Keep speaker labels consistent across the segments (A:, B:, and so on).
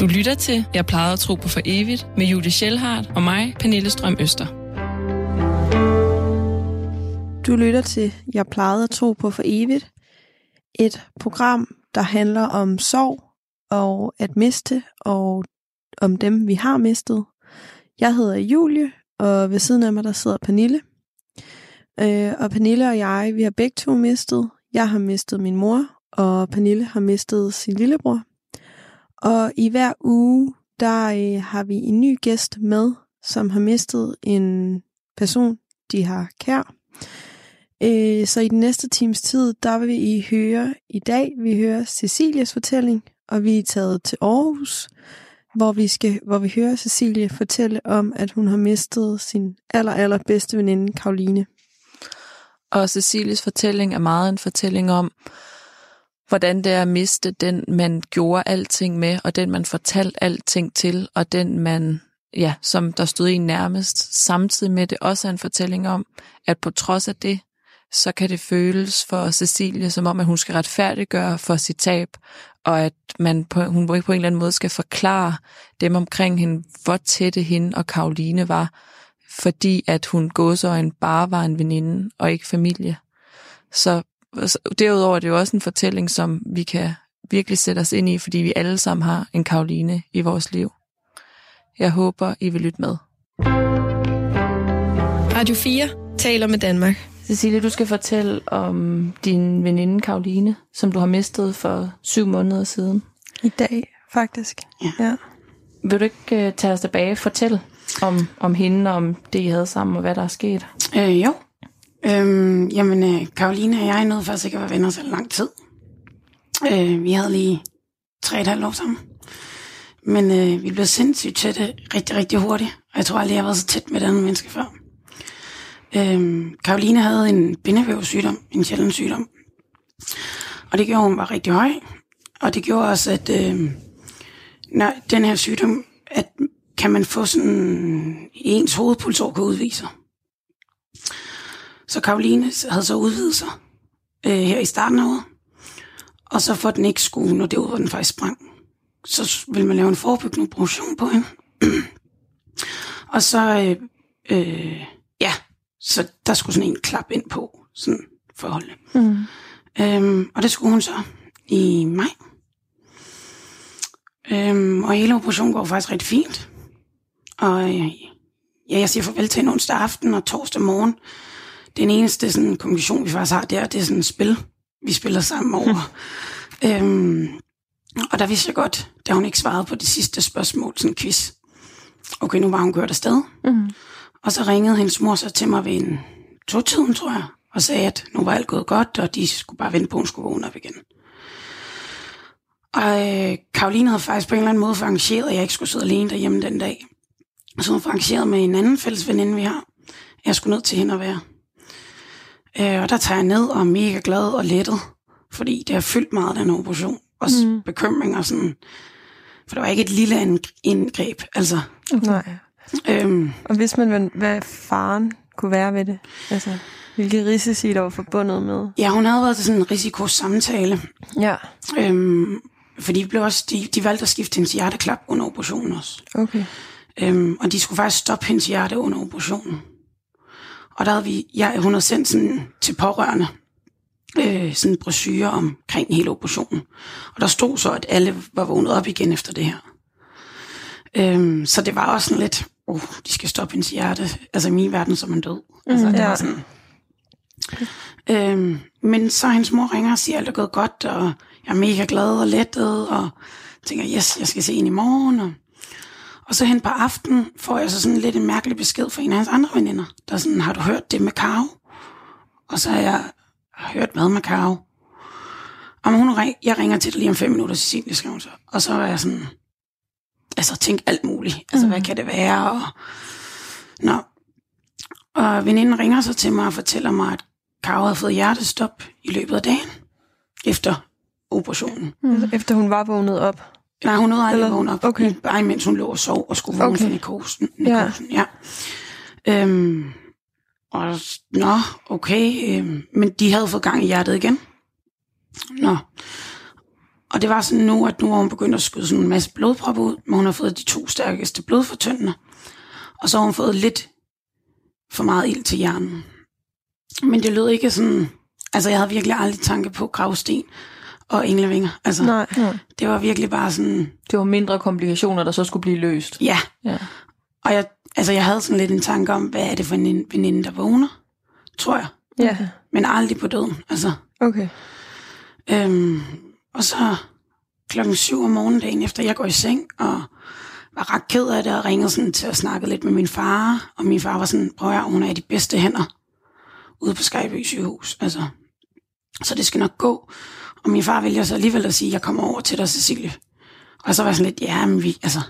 A: Du lytter til Jeg plejede at tro på for evigt med Julie Schellhardt og mig, Pernille Strøm Øster.
B: Du lytter til Jeg plejede at tro på for evigt. Et program, der handler om sorg og at miste og om dem, vi har mistet. Jeg hedder Julie, og ved siden af mig, der sidder Pernille. Øh, og Pernille og jeg, vi har begge to mistet. Jeg har mistet min mor, og Pernille har mistet sin lillebror. Og i hver uge, der øh, har vi en ny gæst med, som har mistet en person, de har kær. Øh, så i den næste times tid, der vil I høre i dag, vi hører Cecilias fortælling, og vi er taget til Aarhus, hvor vi, skal, hvor vi hører Cecilie fortælle om, at hun har mistet sin aller, aller bedste veninde, Karoline.
C: Og Cecilies fortælling er meget en fortælling om, hvordan det er at miste den, man gjorde alting med, og den, man fortalte alting til, og den, man, ja, som der stod en nærmest, samtidig med det også er en fortælling om, at på trods af det, så kan det føles for Cecilie, som om, at hun skal retfærdiggøre for sit tab, og at man på, hun på en eller anden måde skal forklare dem omkring hende, hvor tætte hende og Karoline var, fordi at hun gåsøjen bare var en veninde og ikke familie. Så derudover er det jo også en fortælling, som vi kan virkelig sætte os ind i, fordi vi alle sammen har en Karoline i vores liv. Jeg håber, I vil lytte med.
A: Radio 4 taler med Danmark.
C: Cecilie, du skal fortælle om din veninde Karoline, som du har mistet for syv måneder siden.
B: I dag, faktisk.
D: Ja.
B: ja.
C: Vil du ikke uh, tage os tilbage og fortælle om, om hende, om det, I havde sammen, og hvad der er sket?
D: Øh, jo. Øhm, jamen, øh, Karoline og jeg nåede faktisk ikke at være venner så lang tid. Øh, vi havde lige tre og et halvt år sammen. Men øh, vi blev sindssygt tætte rigtig, rigtig hurtigt. Og jeg tror aldrig, jeg har været så tæt med den menneske før. Øhm, Karoline havde en bindevævssygdom, en sjælden sygdom. Og det gjorde, hun var rigtig høj. Og det gjorde også, at øh, når den her sygdom, at kan man få sådan ens hovedpulsår kan udvise. Så Karoline havde så udvidet sig øh, her i starten af året. Og så for den ikke skulle nå det hvor den faktisk sprang. Så ville man lave en forebyggende operation på hende. og så, øh, øh, ja, så der skulle sådan en klap ind på, sådan forholdet. Mm. Øhm, og det skulle hun så i maj. Øhm, og hele operationen går faktisk rigtig fint. Og øh, ja, jeg siger farvel til hende onsdag aften og torsdag morgen. Den eneste sådan, kommunikation, vi faktisk har der, det er sådan et spil, vi spiller sammen over. øhm, og der vidste jeg godt, da hun ikke svarede på det sidste spørgsmål, sådan en quiz. Okay, nu var hun kørt afsted. Mm. Og så ringede hendes mor så til mig ved en to-tiden, tror jeg, og sagde, at nu var alt gået godt, og de skulle bare vente på, at hun skulle vågne op igen. Og øh, Karoline havde faktisk på en eller anden måde arrangeret, at jeg ikke skulle sidde alene derhjemme den dag. Så hun arrangeret med en anden fælles veninde, vi har. Jeg skulle ned til hende at være. Øh, og der tager jeg ned og er mega glad og lettet, fordi det har fyldt meget den operation. Også mm. bekymring og sådan. For det var ikke et lille indgreb, altså.
B: Nej. Øhm, og hvis man, hvad, hvad faren kunne være ved det? Altså, hvilke risici der var forbundet med?
D: Ja, hun havde været til sådan en risikosamtale.
B: Ja.
D: Øhm, fordi de, blev også, de, de valgte at skifte hendes hjerteklap under operationen også.
B: Okay.
D: Øhm, og de skulle faktisk stoppe hendes hjerte under operationen. Og der havde vi, ja, hun havde sendt sådan til pårørende, øh, sådan en brochure omkring hele operationen. Og der stod så, at alle var vågnet op igen efter det her. Øhm, så det var også sådan lidt, oh, de skal stoppe hendes hjerte. Altså i min verden, som en død. Altså, mm, det ja. var sådan, øhm, men så hendes mor ringer og siger, at alt er gået godt, og jeg er mega glad og lettet, og tænker, yes, jeg skal se hende i morgen. Og, og så hen på aften får jeg så sådan lidt en mærkelig besked fra en af hans andre veninder, der sådan, har du hørt det med Karo? Og så har jeg hørt hvad med Karo? Og hun, jeg ringer til dig lige om fem minutter, Cecilie skrev hun så. Og så er jeg sådan, altså tænk alt muligt. Altså, mm. hvad kan det være? Og, nå. og veninden ringer så til mig og fortæller mig, at Karo havde fået hjertestop i løbet af dagen, efter operationen.
B: Mm. Efter hun var vågnet op?
D: Nej, hun nåede aldrig vågne op. Okay. Bare imens hun lå og sov og skulle vågne okay. for narkosen. narkosen ja. ja. Øhm, og nå, okay. Øhm, men de havde fået gang i hjertet igen. Nå. Og det var sådan nu, at nu var hun begyndt at skyde sådan en masse blodpropper ud, men hun har fået de to stærkeste blodfortyndende. Og så har hun fået lidt for meget ild til hjernen. Men det lød ikke sådan... Altså, jeg havde virkelig aldrig tanke på gravsten og englevinger. Altså,
B: Nej.
D: det var virkelig bare sådan...
C: Det var mindre komplikationer, der så skulle blive løst.
D: Ja.
C: Ja.
D: Og jeg, altså, jeg havde sådan lidt en tanke om, hvad er det for en veninde, der vågner? Tror jeg.
B: Ja,
D: Men aldrig på døden. Altså,
B: okay.
D: Øhm, og så klokken syv om morgenen dagen efter, jeg går i seng, og var ret ked af det, og ringede sådan til at snakke lidt med min far, og min far var sådan, prøv at hun er i de bedste hænder, ude på Skyby sygehus, altså. Så det skal nok gå. Og min far vælger så alligevel at sige, jeg kommer over til dig, Cecilie. Og så var jeg sådan lidt, ja, men vi, altså,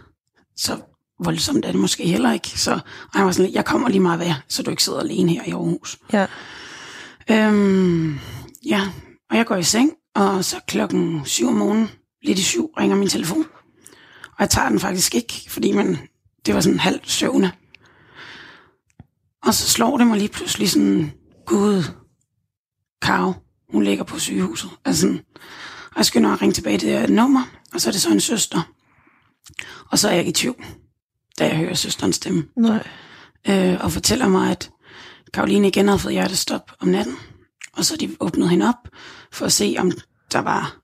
D: så voldsomt er det måske heller ikke. Så jeg var sådan lidt, jeg kommer lige meget værd, så du ikke sidder alene her i Aarhus.
B: Ja.
D: Øhm, ja, og jeg går i seng, og så klokken 7 om morgenen, lidt i syv, ringer min telefon. Og jeg tager den faktisk ikke, fordi man, det var sådan halv søvne. Og så slår det mig lige pludselig sådan, gud, Karo, hun ligger på sygehuset. Altså og jeg skynder at ringe tilbage til det nummer, og så er det så en søster. Og så er jeg i tvivl, da jeg hører søsterens stemme
B: Nej.
D: øh, og fortæller mig, at Karoline igen havde fået hjertestop om natten. Og så de åbnet hende op for at se, om der var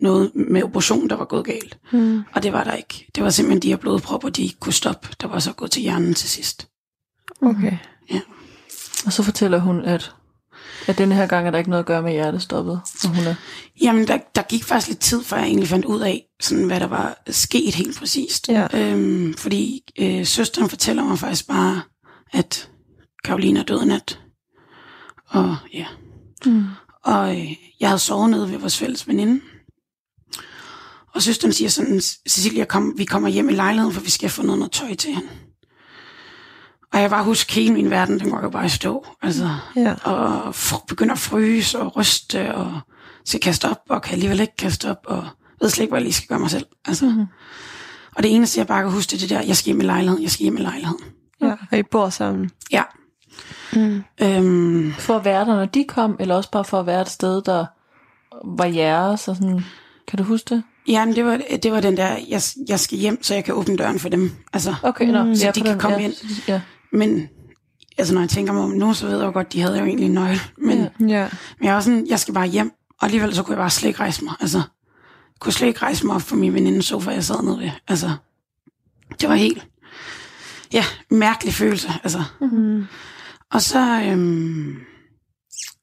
D: noget med operation, der var gået galt.
B: Mm.
D: Og det var der ikke. Det var simpelthen de her blodpropper, de ikke kunne stoppe, der var så gået til hjernen til sidst.
B: Okay.
C: Og så fortæller hun, at, at denne her gang er der ikke noget at gøre med hjertestoppet. Og hun er,
D: Jamen, der, der gik faktisk lidt tid, før jeg egentlig fandt ud af, sådan, hvad der var sket helt præcist.
B: Ja.
D: Øhm, fordi øh, søsteren fortæller mig faktisk bare, at Karoline er død i nat. Og ja.
B: Mm.
D: Og øh, jeg havde sovet nede ved vores fælles veninde. Og søsteren siger sådan, Cecilia, kom, vi kommer hjem i lejligheden, for vi skal have fundet noget tøj til hende. Og jeg bare husker, hele min verden, den går jo bare i stå. Altså,
B: Ja.
D: og begynder at fryse og ryste, og skal kaste op, og kan alligevel ikke kaste op, og ved slet ikke, hvad jeg lige skal gøre mig selv. Altså.
C: Mhm.
D: Mm-hmm. Og det eneste, jeg bare kan huske, det er det der, jeg skal hjem i lejligheden, jeg skal hjem i lejligheden.
B: ja. Og I bor sammen.
D: Ja.
B: Mm.
D: Øhm,
C: for at være der, når de kom, eller også bare for at være et sted, der var jeres, og sådan, kan du huske det?
D: ja, men det var, det var den der, jeg, jeg skal hjem, så jeg kan åbne døren for dem. Altså,
C: Okay,
B: Mm.
D: Så
C: ja,
D: de kan
C: den-
D: komme
C: ja,
D: ind.
C: Ja,
D: men altså, når jeg tænker mig om nu, så ved jeg jo godt, de havde jo egentlig en nøgle. Men,
C: Ja.
D: men jeg var sådan, jeg skal bare hjem. Og alligevel så kunne jeg bare slet ikke rejse mig. Altså, jeg kunne slet ikke rejse mig op for min venindes sofa, jeg sad nede ved. Altså, det var helt, ja, mærkelig følelse. Altså.
B: Mm.
D: Og så øhm,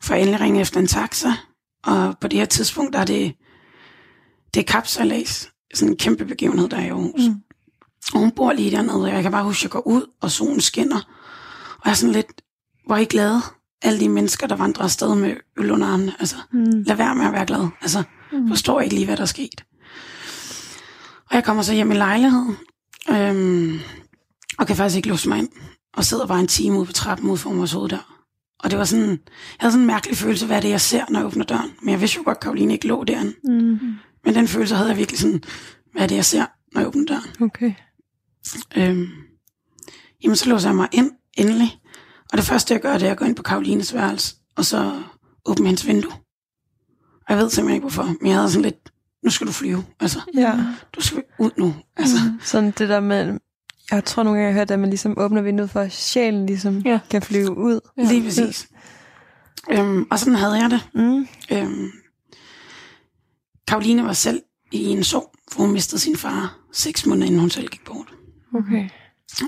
D: får jeg endelig ringe efter en taxa, og på det her tidspunkt, der er det, det er kapsalas, sådan en kæmpe begivenhed, der er i Aarhus. Mm. Og hun bor lige dernede, og jeg kan bare huske, at jeg går ud, og solen skinner, og jeg er sådan lidt, hvor er I glade? Alle de mennesker, der vandrer afsted med øl under armene, altså,
B: Mm.
D: lad være med at være glad. Altså, forstår ikke lige, hvad der er sket. Og jeg kommer så hjem i lejligheden, øhm, og kan faktisk ikke låse mig ind, og sidder bare en time ude på trappen ude for vores hoveddør. Og det var sådan, jeg havde sådan en mærkelig følelse, hvad er det, jeg ser, når jeg åbner døren. Men jeg vidste jo godt, at Karoline ikke lå derinde.
B: Mm.
D: Men den følelse havde jeg virkelig sådan, hvad er det, jeg ser, når jeg åbner døren.
B: Okay.
D: Øhm, jamen, så låser jeg mig ind, endelig. Og det første, jeg gør, det er at gå ind på Karolines værelse, og så åbne hendes vindue. Og jeg ved simpelthen ikke, hvorfor, men jeg havde sådan lidt, nu skal du flyve. Altså,
B: Ja.
D: du skal ud nu. Altså,
B: Sådan det der med, jeg tror nogle gange, jeg har hørt, at man ligesom åbner vinduet for, at sjælen ligesom
C: Ja.
B: kan flyve ud.
C: Ja.
D: lige præcis. Øhm, og sådan havde jeg det.
B: Mm.
D: Øhm, Karoline var selv i en sorg, for hun mistede sin far seks måneder, inden hun selv gik bort.
B: Okay.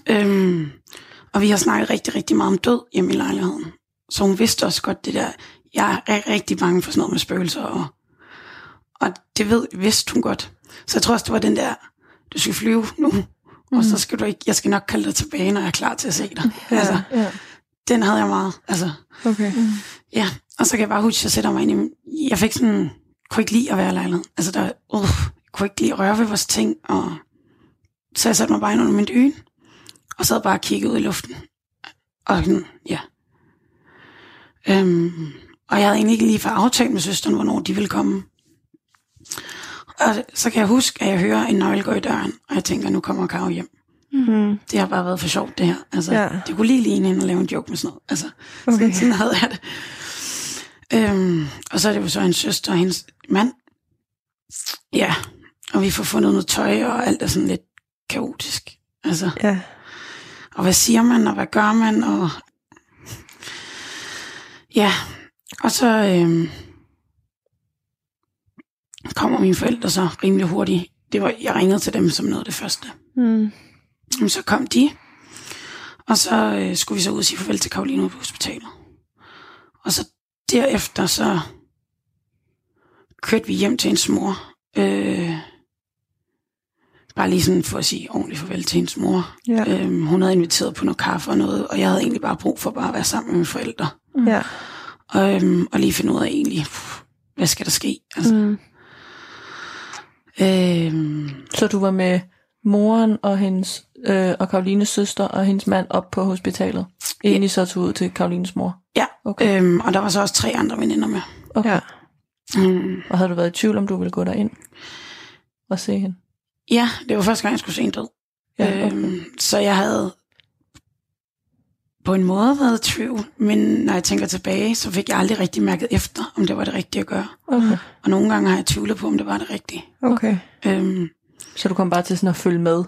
D: Øhm, og vi har snakket rigtig, rigtig meget om død hjemme i lejligheden. Så hun vidste også godt det der, jeg er rigtig bange for sådan noget med spøgelser, og, og det ved, vidste hun godt. Så jeg tror også, det var den der, du skal flyve nu, mm. og så skal du ikke, jeg skal nok kalde dig tilbage, når jeg er klar til at se dig. Ja. Altså,
C: ja.
D: den havde jeg meget, altså,
B: Okay.
D: ja. Og så kan jeg bare huske, at jeg sætter mig ind i, jeg fik sådan, kunne ikke lide at være i lejligheden. Altså, der, uh, kunne ikke lide at røre ved vores ting, og så jeg satte mig bare ind under min dyne, og sad bare og kiggede ud i luften. Og sådan, ja. Øhm, og jeg havde egentlig ikke lige fået aftalt med søsteren, hvornår de ville komme. Og så kan jeg huske, at jeg hører en nøgle gå i døren, og jeg tænker, nu kommer Karo hjem.
B: Mm.
D: Det har bare været for sjovt, det her. Altså,
B: ja.
D: Det kunne lige ligne hende at lave en joke med sådan noget. Altså,
B: Okay.
D: sådan, sådan havde jeg det. Øhm, og så er det jo så en søster og hendes mand. Ja, og vi får fundet noget tøj, og alt er sådan lidt kaotisk. Altså,
B: Ja.
D: og hvad siger man, og hvad gør man, og ja, og så øhm, kommer mine forældre så rimelig hurtigt. Det var, jeg ringede til dem som noget af det første.
B: Mm.
D: Så kom de, og så øh, skulle vi så ud og sige farvel til Karoline på hospitalet. Og så derefter, så kørte vi hjem til hendes mor. Øh, bare lige sådan for at sige ordentligt farvel til hendes mor.
B: Ja.
D: Øhm, hun havde inviteret på noget kaffe og noget, og jeg havde egentlig bare brug for bare at være sammen med mine forældre.
B: Ja.
D: Og, øhm, og lige finde ud af egentlig, pff, hvad skal der ske? Altså,
B: Mm.
D: øhm,
C: Så du var med moren og hendes øh, og Karolines søster og hendes mand op på hospitalet, inden I så tog ud til Karolines mor?
D: ja,
C: Okay.
D: øhm, og der var så også tre andre veninder med.
C: okay.
B: Ja.
D: Mm.
C: Og havde du været i tvivl, om du ville gå derind og se hende?
D: Ja, det var første gang, jeg skulle se en død.
C: Ja, okay.
D: øhm, så jeg havde på en måde været i tvivl, men når jeg tænker tilbage, så fik jeg aldrig rigtig mærket efter, om det var det rigtige at gøre.
C: okay.
D: Og nogle gange har jeg tvivlet på, om det var det rigtige.
B: Okay.
D: Øhm,
C: Så du kom bare til sådan at følge med?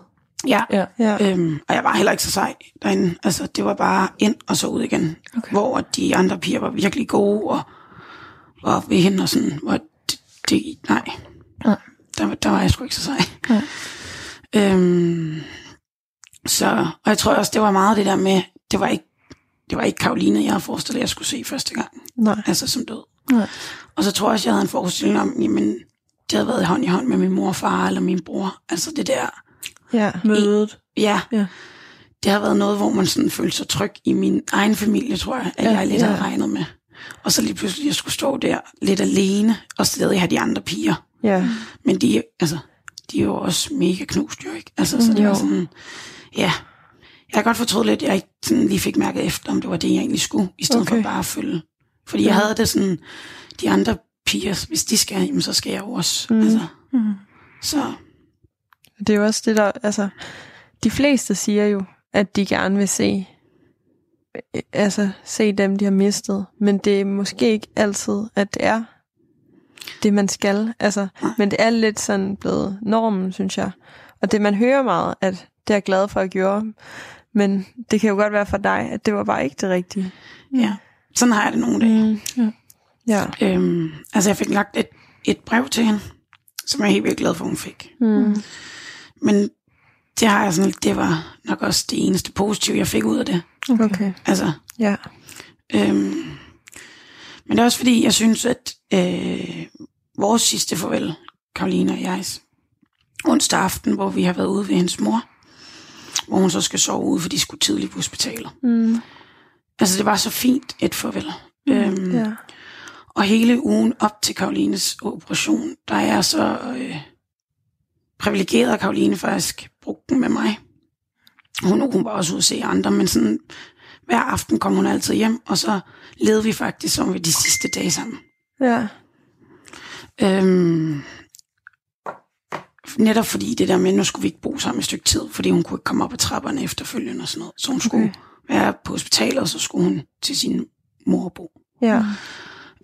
D: ja,
C: Ja.
B: Ja.
D: øhm, og jeg var heller ikke så sej derinde. Altså, det var bare ind og så ud igen.
C: Okay.
D: Hvor de andre piger var virkelig gode, og var ved hende og sådan. Hvor det, det, Nej. Der, var- der var jeg sgu ikke så sej.
C: Nej.
D: Øhm, så, og jeg tror også, det var meget det der med, det var ikke, det var ikke Karoline, jeg havde forestillet, jeg skulle se første gang,
B: Nej.
D: altså som død.
C: Nej.
D: Og så tror jeg også, jeg havde en forestilling om, jamen, det havde været hånd i hånd med min mor og far, eller min bror. Altså det der,
B: Ja.
C: Mødet?
D: ja,
C: Ja.
D: det har været noget, hvor man sådan følte sig tryg i min egen familie, tror jeg, at
C: Ja,
D: ja, jeg lidt
B: ja.
D: havde regnet med. Og så lige pludselig, jeg skulle stå der lidt alene, og stadig have de andre piger.
B: Ja.
D: Men de, altså, de er jo også mega knust, jo ikke? Altså, så det
B: Jo.
D: var sådan, ja. Jeg har godt fortrudt lidt, at jeg ikke sådan lige fik mærket efter, om det var det, jeg egentlig skulle, i stedet okay. For bare at følge. Fordi jeg havde det sådan, de andre piger, hvis de skal, jamen, så skal jeg jo også.
B: Mm.
D: Altså,
C: Mm.
D: så
B: Det er jo også det, der... Altså, de fleste siger jo, at de gerne vil se altså se dem, de har mistet. Men det er måske ikke altid, at det er det, man skal. Altså, men det er lidt sådan blevet normen, synes jeg. Og det, man hører meget, at det er jeg glad for at gøre. Men det kan jo godt være for dig, at det var bare ikke det rigtige.
D: ja, sådan har jeg det nogle dage.
B: Mm.
C: Ja.
B: Ja.
D: Øhm, altså, jeg fik lagt et, et brev til hende, som jeg er helt vildt glad for, hun fik.
B: Mm.
D: Men det har jeg sådan, det var nok også det eneste positive, jeg fik ud af det.
B: Okay.
D: Altså,
B: Ja.
D: Øhm, men det er også fordi, jeg synes, at øh, vores sidste farvel, Karoline og jeg, onsdag aften, hvor vi har været ude ved hendes mor, hvor hun så skal sove ude, for de skulle tidligt på hospitalet.
B: Mm.
D: Altså, det var så fint et farvel. Mm, øhm,
B: Ja.
D: Og hele ugen op til Karolines operation, der er jeg så øh, privilegeret, Karoline faktisk brugte den med mig. Hun, hun var også ude at se andre, men sådan, hver aften kom hun altid hjem, og så levede vi faktisk som ved de sidste dage sammen.
B: Ja.
D: Øhm, netop fordi det der med, nu skulle vi ikke bo sammen et stykke tid, fordi hun kunne ikke komme op ad trapperne efterfølgende og sådan noget. Så hun skulle
B: Okay.
D: være på hospitalet, og så skulle hun til sin mor bo.
B: Ja.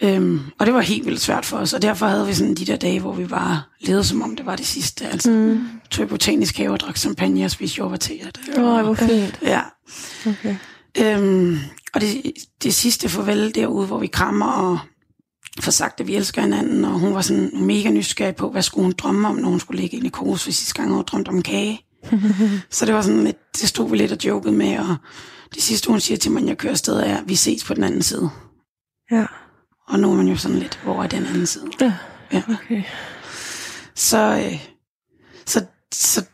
D: Øhm, og det var helt vildt svært for os, og derfor havde vi sådan de der dage, hvor vi bare levede som om det var det sidste. Altså
B: Mm.
D: tog i botanisk have og drak champagne og spiste jordbær til.
C: Åh, hvor fint.
D: Ja.
B: Okay.
D: Øhm, og det, det sidste farvel derude, hvor vi krammer og får sagt, at vi elsker hinanden, og hun var sådan mega nysgerrig på, hvad skulle hun drømme om, når hun skulle ligge i narkose, hvis sidste gang hun drømte om kage. så det var sådan lidt, det stod vi lidt og jokede med, og det sidste hun siger til mig, jeg kører afsted, er, vi ses på den anden side.
B: Ja.
D: Og nu er man jo sådan lidt, hvor er den anden side?
C: Ja.
D: Ja.
B: Okay.
D: Så, øh, så, så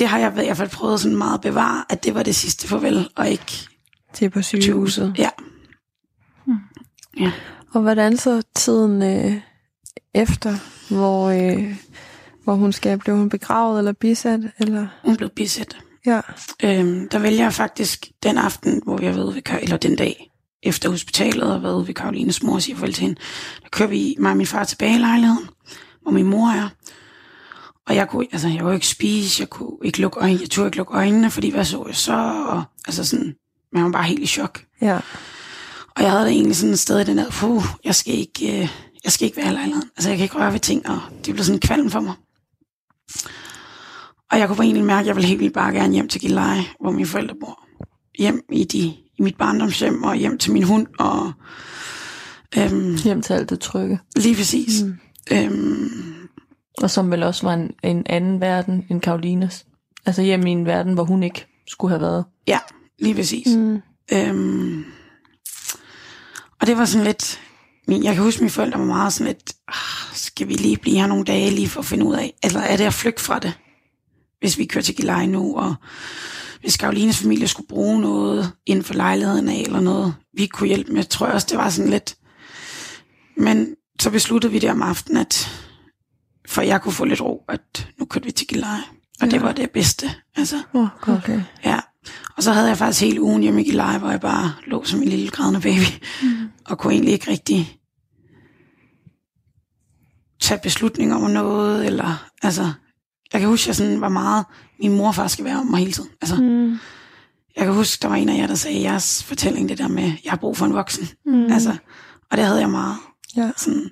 D: det har jeg i hvert fald prøvet sådan meget at bevare, at det var det sidste farvel, og ikke
B: er på sygehuset.
D: Ja.
B: Og hvordan så tiden øh, efter, hvor, øh, hvor hun skal, blev hun begravet eller bisat? Eller?
D: Hun blev bisat.
B: Ja.
D: Øhm, der vælger jeg faktisk den aften, hvor vi har været ude ved, Kar- eller den dag efter hospitalet og været ude ved Karolines mor og siger farvel til hende. Der kører vi mig og min far tilbage i lejligheden, hvor min mor er. Og jeg kunne, altså, jeg kunne ikke spise, jeg kunne ikke lukke øjnene, jeg turde ikke lukke øjnene, fordi hvad så jeg så? Og, altså sådan, man var bare helt i chok.
B: Ja.
D: Og jeg havde det egentlig sådan et sted i den her, puh, jeg skal ikke, øh, jeg skal ikke være i lejligheden. Altså, jeg kan ikke røre ved ting, og det blev sådan en kvalm for mig. Og jeg kunne bare egentlig mærke, at jeg ville helt vildt bare gerne hjem til Gilleleje, hvor mine forældre bor. Hjem i, de, i mit barndomshjem, og hjem til min hund, og øhm,
C: Hjem til alt det trygge.
D: lige præcis. Mm. Øhm,
C: Og som vel også var en, en anden verden end Karolines. Altså hjem i en verden, hvor hun ikke skulle have været.
D: ja, lige præcis.
B: Mm.
D: Øhm, og det var sådan lidt... Min, jeg kan huske, at mine forældre var meget sådan lidt... "Ah, Skal vi lige blive her nogle dage lige for at finde ud af... Eller er det at flygte fra det? Hvis vi kører til Gilleleje nu, og hvis Karolines familie skulle bruge noget inden for lejligheden af, eller noget, vi kunne hjælpe med, tror jeg også, det var sådan lidt... Men så besluttede vi det om aftenen, at for jeg kunne få lidt ro, at nu kørte vi til Gilleleje. Og ja. det var det bedste. Altså,
C: Oh, okay.
D: Ja, og så havde jeg faktisk hele ugen hjemme i Gilleleje, hvor jeg bare lå som en lille grædende baby, mm. og kunne egentlig ikke rigtig tage beslutninger om noget, eller altså, jeg kan huske, jeg sådan var meget, min morfar skal være om mig hele tiden. Altså,
B: Mm.
D: jeg kan huske, der var en af jer, der sagde i jeres fortælling, det der med, jeg har brug for en voksen.
B: Mm.
D: Altså, og det havde jeg meget.
B: Ja.
D: Sådan,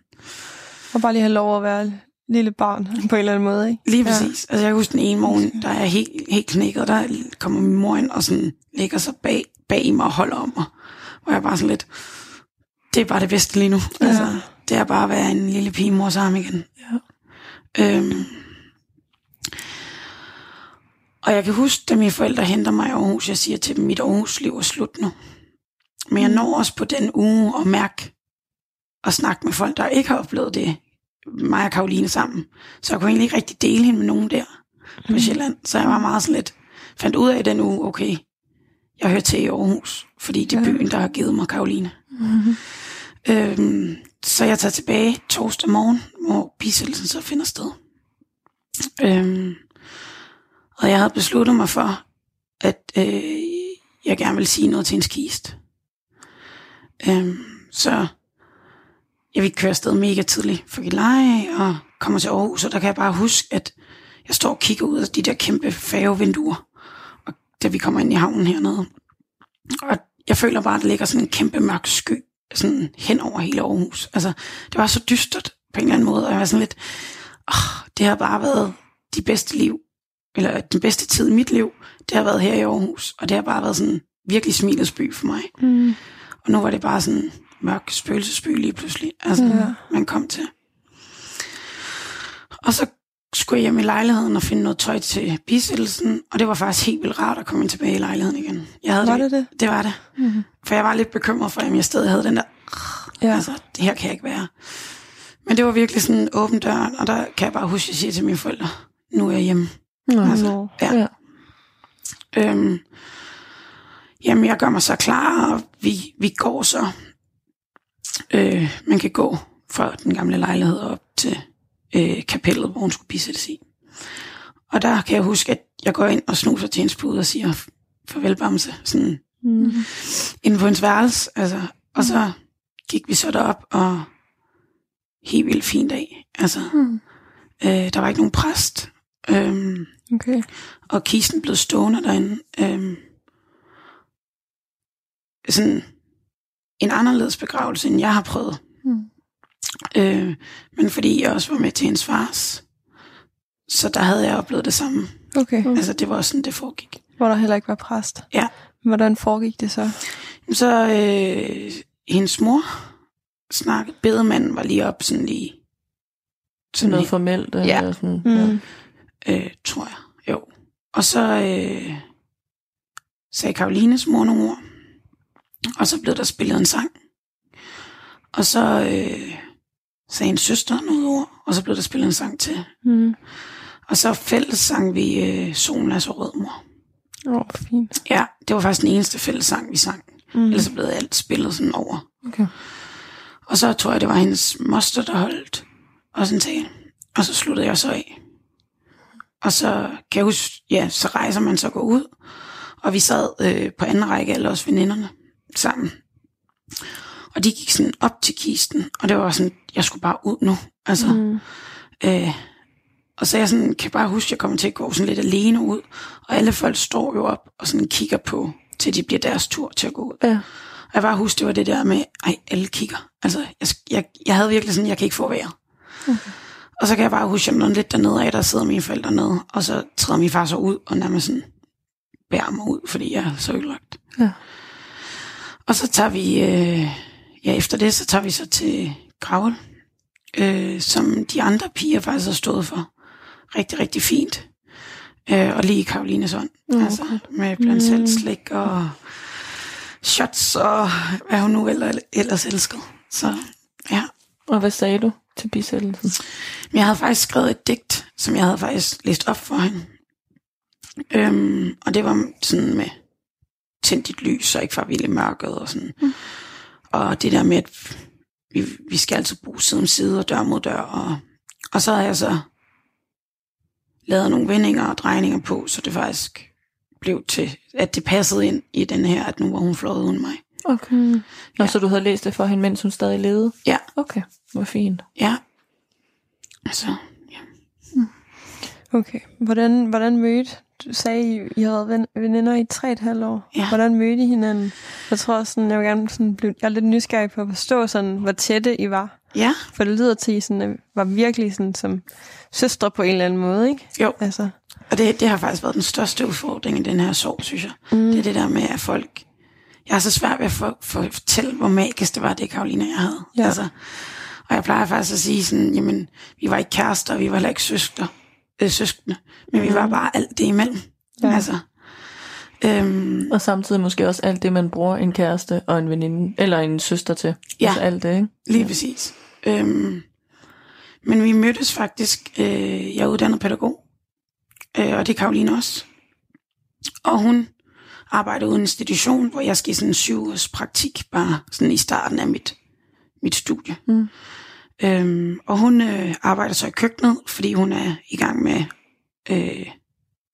B: Og bare lige have lov at være lille barn på en eller anden måde, ikke?
D: Lige præcis. Ja. Altså, jeg kan huske den ene morgen, der er jeg helt, helt knækket, og der kommer min mor ind og sådan lægger sig bag, bag mig og holder om mig. Hvor jeg bare sådan lidt, det er bare det bedste lige nu. Ja. Altså, det er bare at være en lille pige mors arm igen. Ja. Øhm. Og jeg kan huske, da mine forældre henter mig i Aarhus, jeg siger til dem, mit Aarhus-liv er slut nu. Men jeg når også på den uge at mærke og snakke med folk, der ikke har oplevet det, mig og Karoline sammen. Så jeg kunne egentlig ikke rigtig dele hende med nogen der på Sjælland. Så jeg var meget sådan lidt, fandt ud af den uge, okay, jeg hører til i Aarhus, fordi det er byen, der har givet mig Karoline. Øhm, så jeg tager tilbage torsdag morgen, hvor bisættelsen så finder sted. Øhm, og jeg havde besluttet mig for, at øh, jeg gerne vil sige noget til en skist. Øhm, så jeg vil køre afsted mega tidligt for Gilleleje og kommer til Aarhus, og der kan jeg bare huske, at jeg står og kigger ud af de der kæmpe færgevinduer, og da vi kommer ind i havnen hernede. Og jeg føler bare, at der ligger sådan en kæmpe mørk sky sådan hen over hele Aarhus. Altså, det var så dystert på en eller anden måde, og jeg var sådan lidt, åh, det har bare været de bedste liv, eller den bedste tid i mit liv, det har været her i Aarhus, og det har bare været sådan virkelig smilets by for mig.
B: Mm.
D: Og nu var det bare sådan mørk spøgelsesby lige pludselig, altså,
B: Ja.
D: man kom til. Og så skulle jeg hjem i lejligheden og finde noget tøj til bisættelsen, og det var faktisk helt vildt rart at komme tilbage i lejligheden igen. Jeg havde
B: Var det det?
D: Det var det.
B: Mm.
D: For jeg var lidt bekymret for, at jeg stadig havde den der,
B: Ja.
D: altså, det her kan jeg ikke være. Men det var virkelig sådan en åben dør, og der kan jeg bare huske, at jeg siger til mine forældre, nu er jeg hjemme.
C: Nå.
D: Altså,
B: Nå.
D: ja.
C: Ja.
D: Øhm, jamen, jeg gør mig så klar, og vi, vi går så. Øh, man kan gå fra den gamle lejlighed op til øh, kapellet, hvor hun skulle bisættes i. Og der kan jeg huske, at jeg går ind og snuser til hendes pude og siger, farvel Bamse, sådan
B: Mm.
D: inde på hendes værelse. Altså, og så gik vi så derop, og helt vildt fin dag. Altså,
C: Mm.
D: øh, der var ikke nogen præst. Øhm,
B: Okay.
D: og kisten blev stående derinde. Øhm, sådan en anderledes begravelse, end jeg har prøvet.
C: Mm.
D: Øh, men fordi jeg også var med til hendes fars, så der havde jeg oplevet det samme.
B: Okay.
C: Mm.
D: Altså, det var sådan, det foregik.
B: Hvor der heller ikke var præst.
D: Ja.
B: Hvordan foregik det så?
D: Så øh, hendes mor snakkede, bedemanden var lige op sådan lige,
C: Sådan noget formelt. Eller
B: Ja.
C: Sådan,
B: Mm.
C: ja.
D: øh, tror jeg. Jo. Og så øh, sagde Karolines mor nogle ord. Og så blev der spillet en sang. Og så øh, sagde en søster nogle ord, og så blev der spillet en sang til.
B: Mm.
D: Og så fælles sang vi øh, Solen er så rød, mor.
B: Åh, oh, fint.
D: Ja, det var faktisk den eneste fælles sang, vi sang.
B: Mm.
D: Ellers så blev alt spillet sådan over.
C: Okay.
D: Og så tror jeg, det var hendes moster, der holdt også en tale. Og så sluttede jeg så af. Og så kan jeg huske, ja, så rejser man så går ud. Og vi sad øh, på anden række, alle os veninderne, sammen. Og de gik sådan op til kisten, og det var sådan, jeg skulle bare ud nu. Altså, mm. Øh, og så jeg sådan, kan bare huske, at jeg kommer til at gå sådan lidt alene ud. Og alle folk står jo op og sådan kigger på, til de bliver deres tur til at gå ud.
C: Ja.
D: Og jeg bare husker, det var det der med, ej, alle kigger. Altså, jeg, jeg, jeg havde virkelig sådan, jeg kan ikke få vejret. Okay. Og så kan jeg bare huske, at jeg lidt dernede af, der sidder mine forældre nede, og så træder min far så ud, og nærmest sådan bærer mig ud, fordi jeg er så ødelagt.
C: Ja.
D: Og så tager vi, øh, ja efter det, så tager vi så til Gravel, øh, som de andre piger faktisk har stået for. Rigtig, rigtig fint. Øh, og lige i Karolines ånd.
C: Mm,
D: altså, med blandt selv slik og shots og hvad hun nu ellers, elskede. Så ja.
C: Og hvad sagde du til bisættelsen?
D: Jeg havde faktisk skrevet et digt, som jeg havde faktisk læst op for hende. Øhm, og det var sådan med tændt dit lys, så ikke far ville i mørket og sådan. Mm. Og det der med, at vi, vi skal altid bo side om side og dør mod dør. Og, og så havde jeg så lavet nogle vendinger og drejninger på, så det faktisk blev til, at det passede ind i den her, at nu var hun flået uden mig.
C: Okay. Nå,
D: Ja.
C: så du havde læst det for hende, mens hun stadig levede?
D: Ja,
C: Okay, hvor fint.
D: ja. Altså, ja.
B: Okay. Hvordan, hvordan mødte, du sagde, I, I havde været ven, veninder i tre et halvt år.
D: Ja.
B: Hvordan mødte I hinanden? Jeg tror sådan, jeg vil gerne sådan blive, jeg er lidt nysgerrig på at forstå sådan, hvor tætte I var.
D: Ja,
B: For det lyder til, at I sådan, I var virkelig sådan som søstre på en eller anden måde, ikke?
D: jo.
B: Altså,
D: Og det, det har faktisk været den største udfordring i den her sorg, synes jeg.
B: Mm.
D: Det er det der med, at folk... Jeg er så svært ved at få at fortælle, hvor magisk det var, det Karoline jeg havde.
B: Ja.
D: Altså, og jeg plejer faktisk at sige sådan, jamen, vi var ikke kærester, vi var heller ikke søskende, øh, søskende men vi var bare alt det imellem.
B: Mm. Ja.
D: Ja. Altså, øhm,
C: Og samtidig måske også alt det, man bruger en kæreste og en veninde, eller en søster til.
D: Ja.
C: Altså alt det, ikke?
D: Lige præcis. Øhm, men vi mødtes faktisk, øh, jeg er uddannet pædagog, øh, og det er Karoline også. Og hun arbejder ude i en institution, hvor jeg skal i sådan en syv ugers praktik, bare sådan i starten af mit, mit studie.
C: Mm.
D: Øhm, og hun øh, arbejder så i køkkenet, fordi hun er i gang med øh,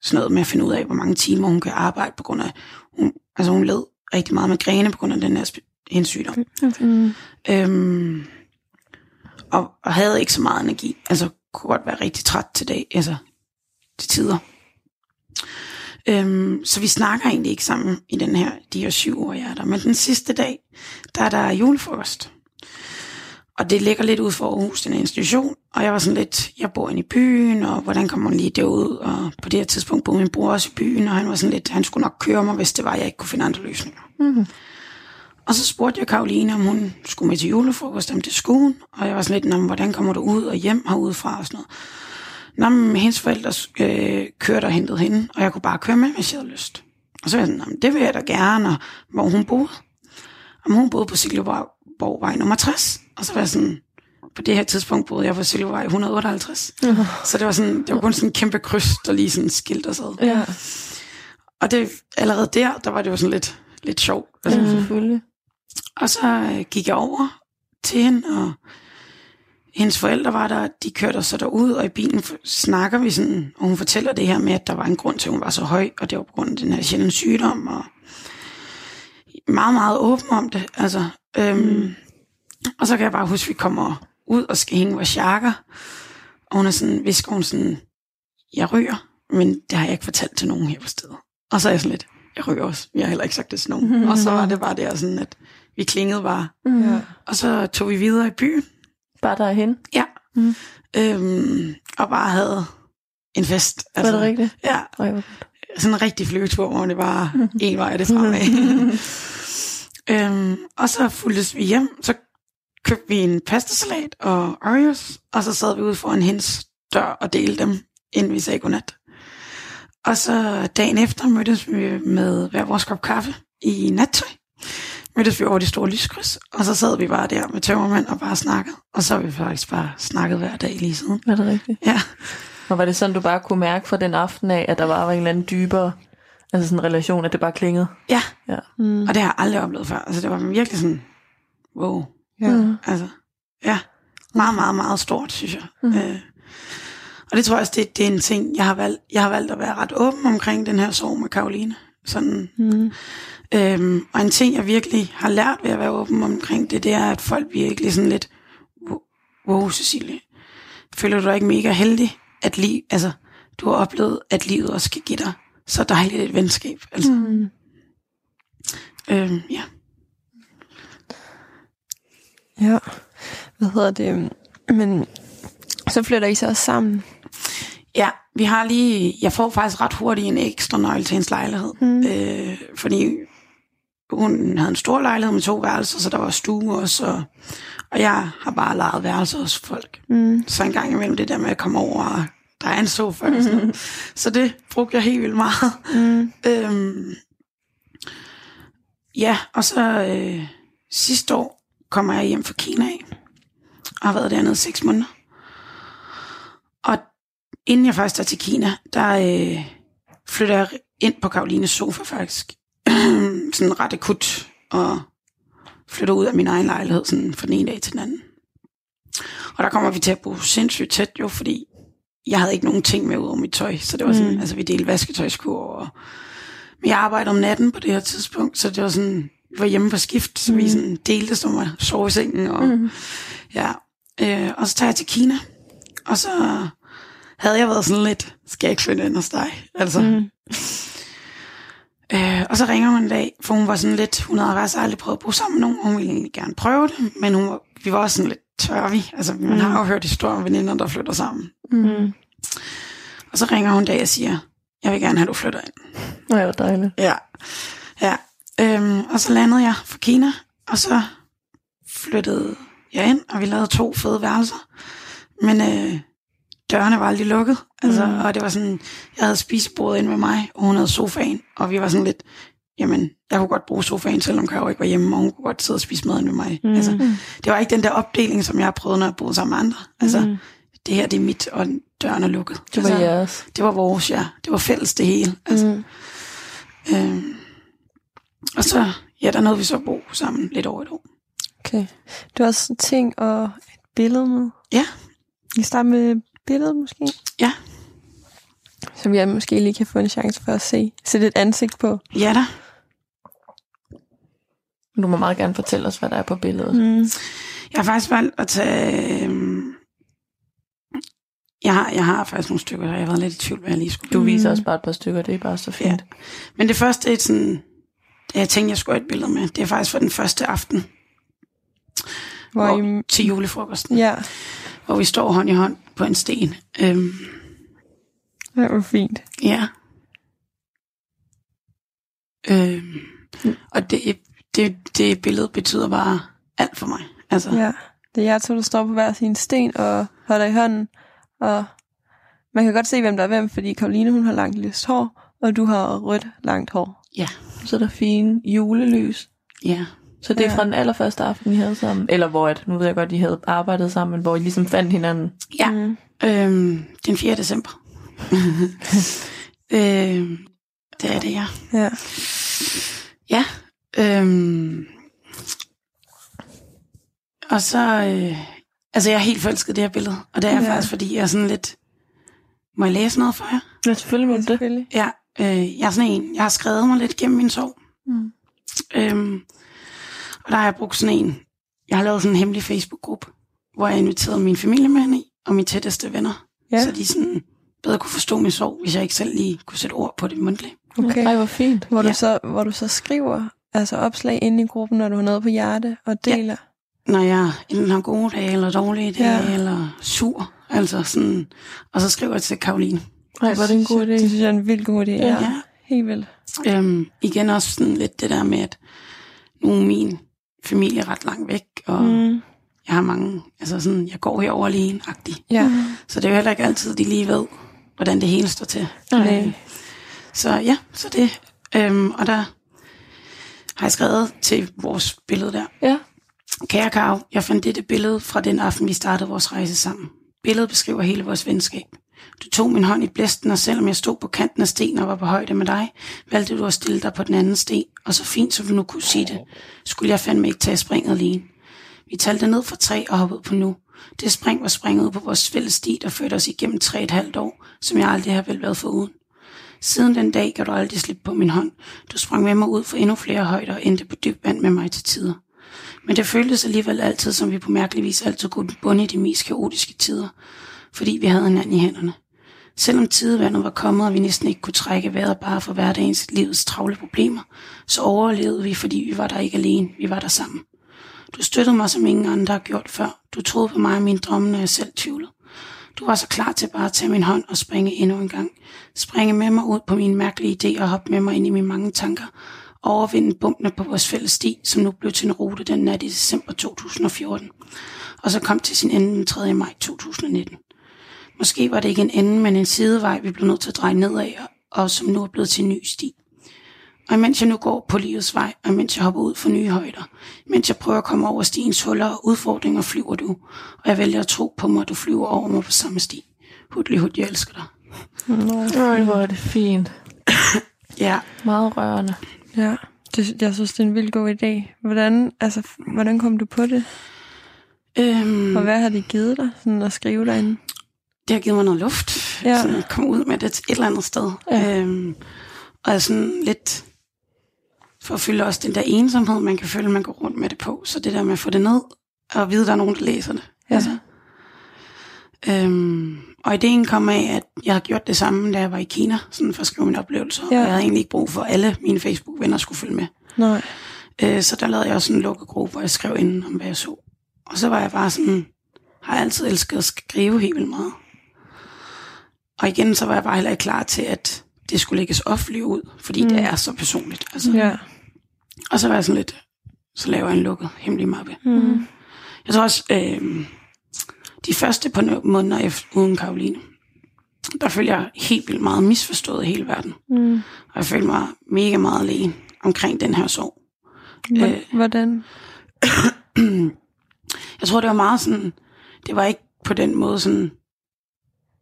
D: sådan noget med at finde ud af, hvor mange timer hun kan arbejde, på grund af, hun, altså hun led rigtig meget med græne på grund af den her hensyn. hendes sygdom. Øhm, og, og havde ikke så meget energi. Altså kunne godt være rigtig træt til dag, altså til tider. Øhm, så vi snakker egentlig ikke sammen i den her, de her syv år, jeg er der. Men den sidste dag, der er der julefrokost. Og det ligger lidt ud for Aarhus, den institution. Og jeg var sådan lidt, jeg bor inde i byen, og hvordan kommer man lige derud? Og på det her tidspunkt boede min bror også i byen, og han var sådan lidt, han skulle nok køre mig, hvis det var, jeg ikke kunne finde andre løsninger.
C: Mm-hmm.
D: Og så spurgte jeg Karoline, om hun skulle med til julefrokost, om det skulle hun. Og jeg var sådan lidt, "Nå, men hvordan kommer du ud og hjem herudefra og sådan noget. Nå, men hendes forældre øh, kørte og hentede hende, og jeg kunne bare køre med, hvis jeg havde lyst. Og så var jeg sådan, "Nå, men det vil jeg da gerne, og hvor hun boede. Og hun boede på Silkeborgvej nummer 60. Og så var jeg sådan, på det her tidspunkt boede jeg på Silkeborgvej 158. Så det var, sådan, det var kun sådan en kæmpe kryds, der lige sådan skilte os ad.
C: Ja,
D: Og det, allerede der, der var det jo sådan lidt, lidt sjovt. Altså,
C: ja, selvfølgelig.
D: og så øh, gik jeg over til hende, og hendes forældre var der, de kørte os så derud, og i bilen snakker vi sådan, og hun fortæller det her med, at der var en grund til, at hun var så høj, og det var på grund af den her sjældne sygdom, og meget, meget åben om det. Altså, øhm, mm. Og så kan jeg bare huske, at vi kommer ud og skal hænge vores jakker, og hun er sådan, visker hun sådan, jeg ryger, men det har jeg ikke fortalt til nogen her på stedet. Og så er jeg sådan lidt, jeg ryger også, jeg har heller ikke sagt det til nogen. Og så var det bare der sådan, at vi klingede bare,
C: Mm.
B: ja.
D: og så tog vi videre i byen.
C: Bare der hen.
D: Ja.
C: Mm.
D: Øhm, og bare havde en fest.
C: Altså, var det rigtigt?
D: Ja,
C: Ej,
D: sådan en rigtig flyvetur, hvor det bare en vej det fremad. øhm, og så fulgtes vi hjem, så købte vi en pastasalat og Oreos, og så sad vi ude foran hendes dør og delte dem, inden vi sagde godnat. Og så dagen efter mødtes vi med hver vores kop kaffe i nattøj. Mødtes vi over de store lyskryds, og så sad vi bare der med tømmermænd og bare snakkede. Og så har vi faktisk bare snakket hver dag lige siden.
C: Var det rigtigt?
D: Ja,
C: Og var det sådan, du bare kunne mærke fra den aften af, at der var en eller anden dybere altså sådan en relation, at det bare klingede?
D: ja.
C: Ja.
B: Mm,
D: Og det har jeg aldrig oplevet før. Altså det var virkelig sådan, wow.
B: ja.
C: Mm.
D: Altså, ja, meget, meget, meget stort, synes jeg.
C: Mm.
D: Øh, og det tror jeg også, det, det er en ting, jeg har, valgt, jeg har valgt at være ret åben omkring den her sorg med Karoline. Sådan,
B: Mm,
D: øhm, og en ting, jeg virkelig har lært ved at være åben omkring det, det er, at folk virkelig sådan lidt, wow, wow Cecilie, føler du dig ikke mega heldig, at liv, altså, du har oplevet, at livet også kan give dig så dejligt et venskab. Altså,
B: mm.
D: øhm, ja.
B: Ja. Hvad hedder det? Men så flytter I så også sammen.
D: Ja, vi har lige... Jeg får faktisk ret hurtigt en ekstra nøgle til hendes lejlighed. Mm. Øh, fordi hun havde en stor lejlighed med to værelser, så der var stue også, og, og jeg har bare lejet værelser hos folk. Mm. Så en gang imellem det der med at komme over, og der er en sofa og sådan noget. Så det brugte jeg helt vildt meget. Mm. øhm, ja, og så øh, sidste år kommer jeg hjem fra Kina af, og har været dernede i seks måneder. Og inden jeg faktisk er til Kina, der øh, flytter jeg ind på Karolines sofa faktisk. sådan ret akut, og flytter ud af min egen lejlighed sådan fra den ene dag til den anden. Og der kommer vi til at bo sindssygt tæt jo, fordi jeg havde ikke nogen ting med ud over mit tøj, så det var sådan, mm. altså vi delte vasketøjskur, og men jeg arbejdede om natten på det her tidspunkt, så det var sådan, vi var hjemme på skift, så mm. vi sådan delte som at sove i sengen, og mm. ja, øh, og så tager jeg til Kina, og så havde jeg været sådan lidt, skal jeg ikke flytte ind hos dig, altså. Mm. Øh, og så ringer hun en dag, for hun var sådan lidt, hun havde faktisk aldrig prøvet at bo sammen med nogen, og hun ville egentlig gerne prøve det, men hun var, vi var også sådan lidt tør vi. Altså, man mm. har jo hørt historier om veninder, der flytter sammen. Mm. Og så ringer hun dag og siger, jeg vil gerne have, at du flytter ind.
C: Det var dejligt.
D: Ja. ja. Øhm, og så landede jeg fra Kina, og så flyttede jeg ind, og vi lavede to fede værelser. Men øh, dørene var aldrig lukket. Altså, mm. Og det var sådan, jeg havde spisebordet ind med mig, og hun havde sofaen, og vi var sådan lidt, jamen, jeg kunne godt bruge sofaen, selvom jeg ikke var hjemme, og hun kunne godt sidde og spise maden med mig. Mm. Altså, det var ikke den der opdeling, som jeg har prøvet, når jeg boede sammen med andre. Altså, mm. det her, det er mit, og døren er lukket.
C: Det var
D: altså,
C: jeres.
D: Det var vores, ja. Det var fælles det hele. Altså, mm. øhm, og så, ja, der nåede vi så at bo sammen lidt over et år.
B: Okay. Du har også en ting og et billede med.
D: Ja.
B: Vi starter med billedet måske.
D: Ja.
B: Som jeg måske lige kan få en chance for at se. Sætte et ansigt på.
D: Ja da.
C: Du må meget gerne fortælle os, hvad der er på billedet.
B: Mm.
D: Jeg har faktisk valgt at tage... Øhm, jeg, har, jeg har faktisk nogle stykker, der jeg har været lidt i tvivl, hvad jeg lige skulle.
C: Du viser os bare et par stykker, det er bare så fint. Ja.
D: Men det første er sådan... Det jeg tænkte, jeg skulle have et billede med. Det er faktisk for den første aften.
B: Hvor
D: hvor,
B: I...
D: Til julefrokosten.
B: Ja,
D: Hvor vi står hånd i hånd på en sten. Øhm,
B: det var fint.
D: Ja. Øhm, og det, det, det billede betyder bare alt for mig. Altså,
B: Ja. Det er jer to, der står på hver sin sten og holder i hånden. Og man kan godt se, hvem der er hvem, fordi Karoline, hun har langt lyst hår, og du har rødt langt hår.
D: ja,
C: Så er der fine julelys.
D: ja.
C: Så det er
B: Ja.
C: fra den allerførste aften, I havde sammen? Eller hvor, at, nu ved jeg godt, I havde arbejdet sammen, men hvor I ligesom fandt hinanden.
D: Ja,
B: Mm.
D: øhm, den 4. december. øhm, det er det, ja.
B: Ja.
D: Ja. Øhm, og så, øh, altså jeg er helt forelsket i det her billede, og det er jeg
B: Ja.
D: faktisk, fordi jeg er sådan lidt, må jeg læse noget for jer?
C: Ja, selvfølgelig må du det.
D: Ja, øh, jeg er sådan en, jeg har skrevet mig lidt gennem min sorg.
C: Mm.
D: Øhm, og der har jeg brugt sådan en, jeg har lavet sådan en hemmelig Facebook-gruppe, hvor jeg inviterede min familie med ind i, og mine tætteste venner,
B: Ja.
D: så de sådan bedre kunne forstå min sorg, hvis jeg ikke selv lige kunne sætte ord på det mundtligt.
B: Okay.
C: Ej, hvor fint.
B: Hvor,
D: Ja.
B: du så, hvor du så skriver altså opslag inde i gruppen, når du har noget på hjerte, og deler.
D: Når jeg enten har gode dage, eller dårlige dage,
B: Ja.
D: ja. eller sur, altså sådan, og så skriver jeg til Karoline.
C: Ej, var det en god idé.
B: Det synes jeg er en vildt god idé. Ja.
D: Ja.
B: Helt vildt.
D: Øhm, igen også sådan lidt det der med, at nu er min familie ret langt væk, og
B: mm.
D: Jeg har mange, altså sådan, jeg går herover alene, agtig.
B: Ja.
D: Så det er jo heller ikke altid, de lige ved, hvordan det hele står til.
B: Nej.
D: Så ja, så det. Øhm, og der har jeg skrevet til vores billede der.
C: Ja.
D: Kære Karo, jeg fandt dette billede fra den aften, vi startede vores rejse sammen. Billedet beskriver hele vores venskab. Du tog min hånd i blæsten, og selvom jeg stod på kanten af sten og var på højde med dig, valgte du at stille dig på den anden sten, og så fint som du nu kunne sige det, skulle jeg fandme ikke tage springet alene. Vi talte ned fra tre og hoppede på nu. Det spring var springet ud på vores fælles sti, der førte os igennem tre et halvt år, som jeg aldrig har vel været foruden. Siden den dag gav du aldrig slip på min hånd. Du sprang med mig ud for endnu flere højder og endte på dyb vand med mig til tider. Men det føltes alligevel altid, som vi på mærkelig vis altid kunne bunde i de mest kaotiske tider, fordi vi havde hinanden i hænderne. Selvom tidevandet var kommet, og vi næsten ikke kunne trække vejret bare for hverdagens livets travle problemer, så overlevede vi, fordi vi var der ikke alene, vi var der sammen. Du støttede mig, som ingen andre har gjort før. Du troede på mig og mine drømme, når jeg selv tvivlede. Du var så altså klar til bare at tage min hånd og springe endnu en gang. Springe med mig ud på mine mærkelige idéer og hoppe med mig ind i mine mange tanker. Overvinde bumpene på vores fælles sti, som nu blev til en rute den nat i december 2014. Og så kom til sin ende den 3. maj 2019. Måske var det ikke en ende, men en sidevej, vi blev nødt til at dreje nedad, og som nu er blevet til en ny sti. Og imens jeg nu går på livets vej, og imens jeg hopper ud for nye højder, mens jeg prøver at komme over stiens huller og udfordringer, flyver du. Og jeg vælger at tro på mig, at du flyver over mig på samme sti. Hudlig hud, jeg elsker dig.
C: Øj, hvor er det fint.
D: Ja,
C: Meget rørende.
B: Ja, det, jeg synes, det er en vildt god idé. Hvordan, altså, hvordan kom du på det?
D: øhm,
B: Og hvad har det givet dig, sådan at skrive derinde?
D: det har givet mig noget luft.
B: Ja.
D: Sådan at komme ud med det et eller andet sted.
C: Ja.
D: Øhm, og er sådan lidt for at fylde også den der ensomhed, man kan føle, man går rundt med det på. Så det der med at få det ned, og vide, at der er nogen, der læser det.
B: Ja.
D: Altså. Øhm, og ideen kom af, at jeg har gjort det samme, da jeg var i Kina, sådan for at skrive mine oplevelser.
B: Ja.
D: Og jeg havde egentlig ikke brug for, at alle mine Facebook-venner skulle følge med.
B: Nej.
D: Øh, så der lavede jeg også en lukket gruppe, hvor jeg skrev inden om, hvad jeg så. Og så var jeg bare sådan, har jeg altid elsket at skrive helt vildt meget. Og igen, så var jeg bare heller ikke klar til, at det skulle lægges offentligt ud, fordi mm. det er så personligt. Altså.
B: Ja.
D: Og så var jeg sådan lidt, så laver jeg en lukket hemmelig mappe.
B: Mm.
D: Jeg tror også, øh, de første par måneder efter, uden Karoline, der følte jeg helt vildt meget misforstået i hele verden.
B: Mm.
D: Og jeg følte mig mega meget alene omkring den her sorg. Øh.
B: Hvordan?
D: Jeg tror, det var meget sådan, det var ikke på den måde sådan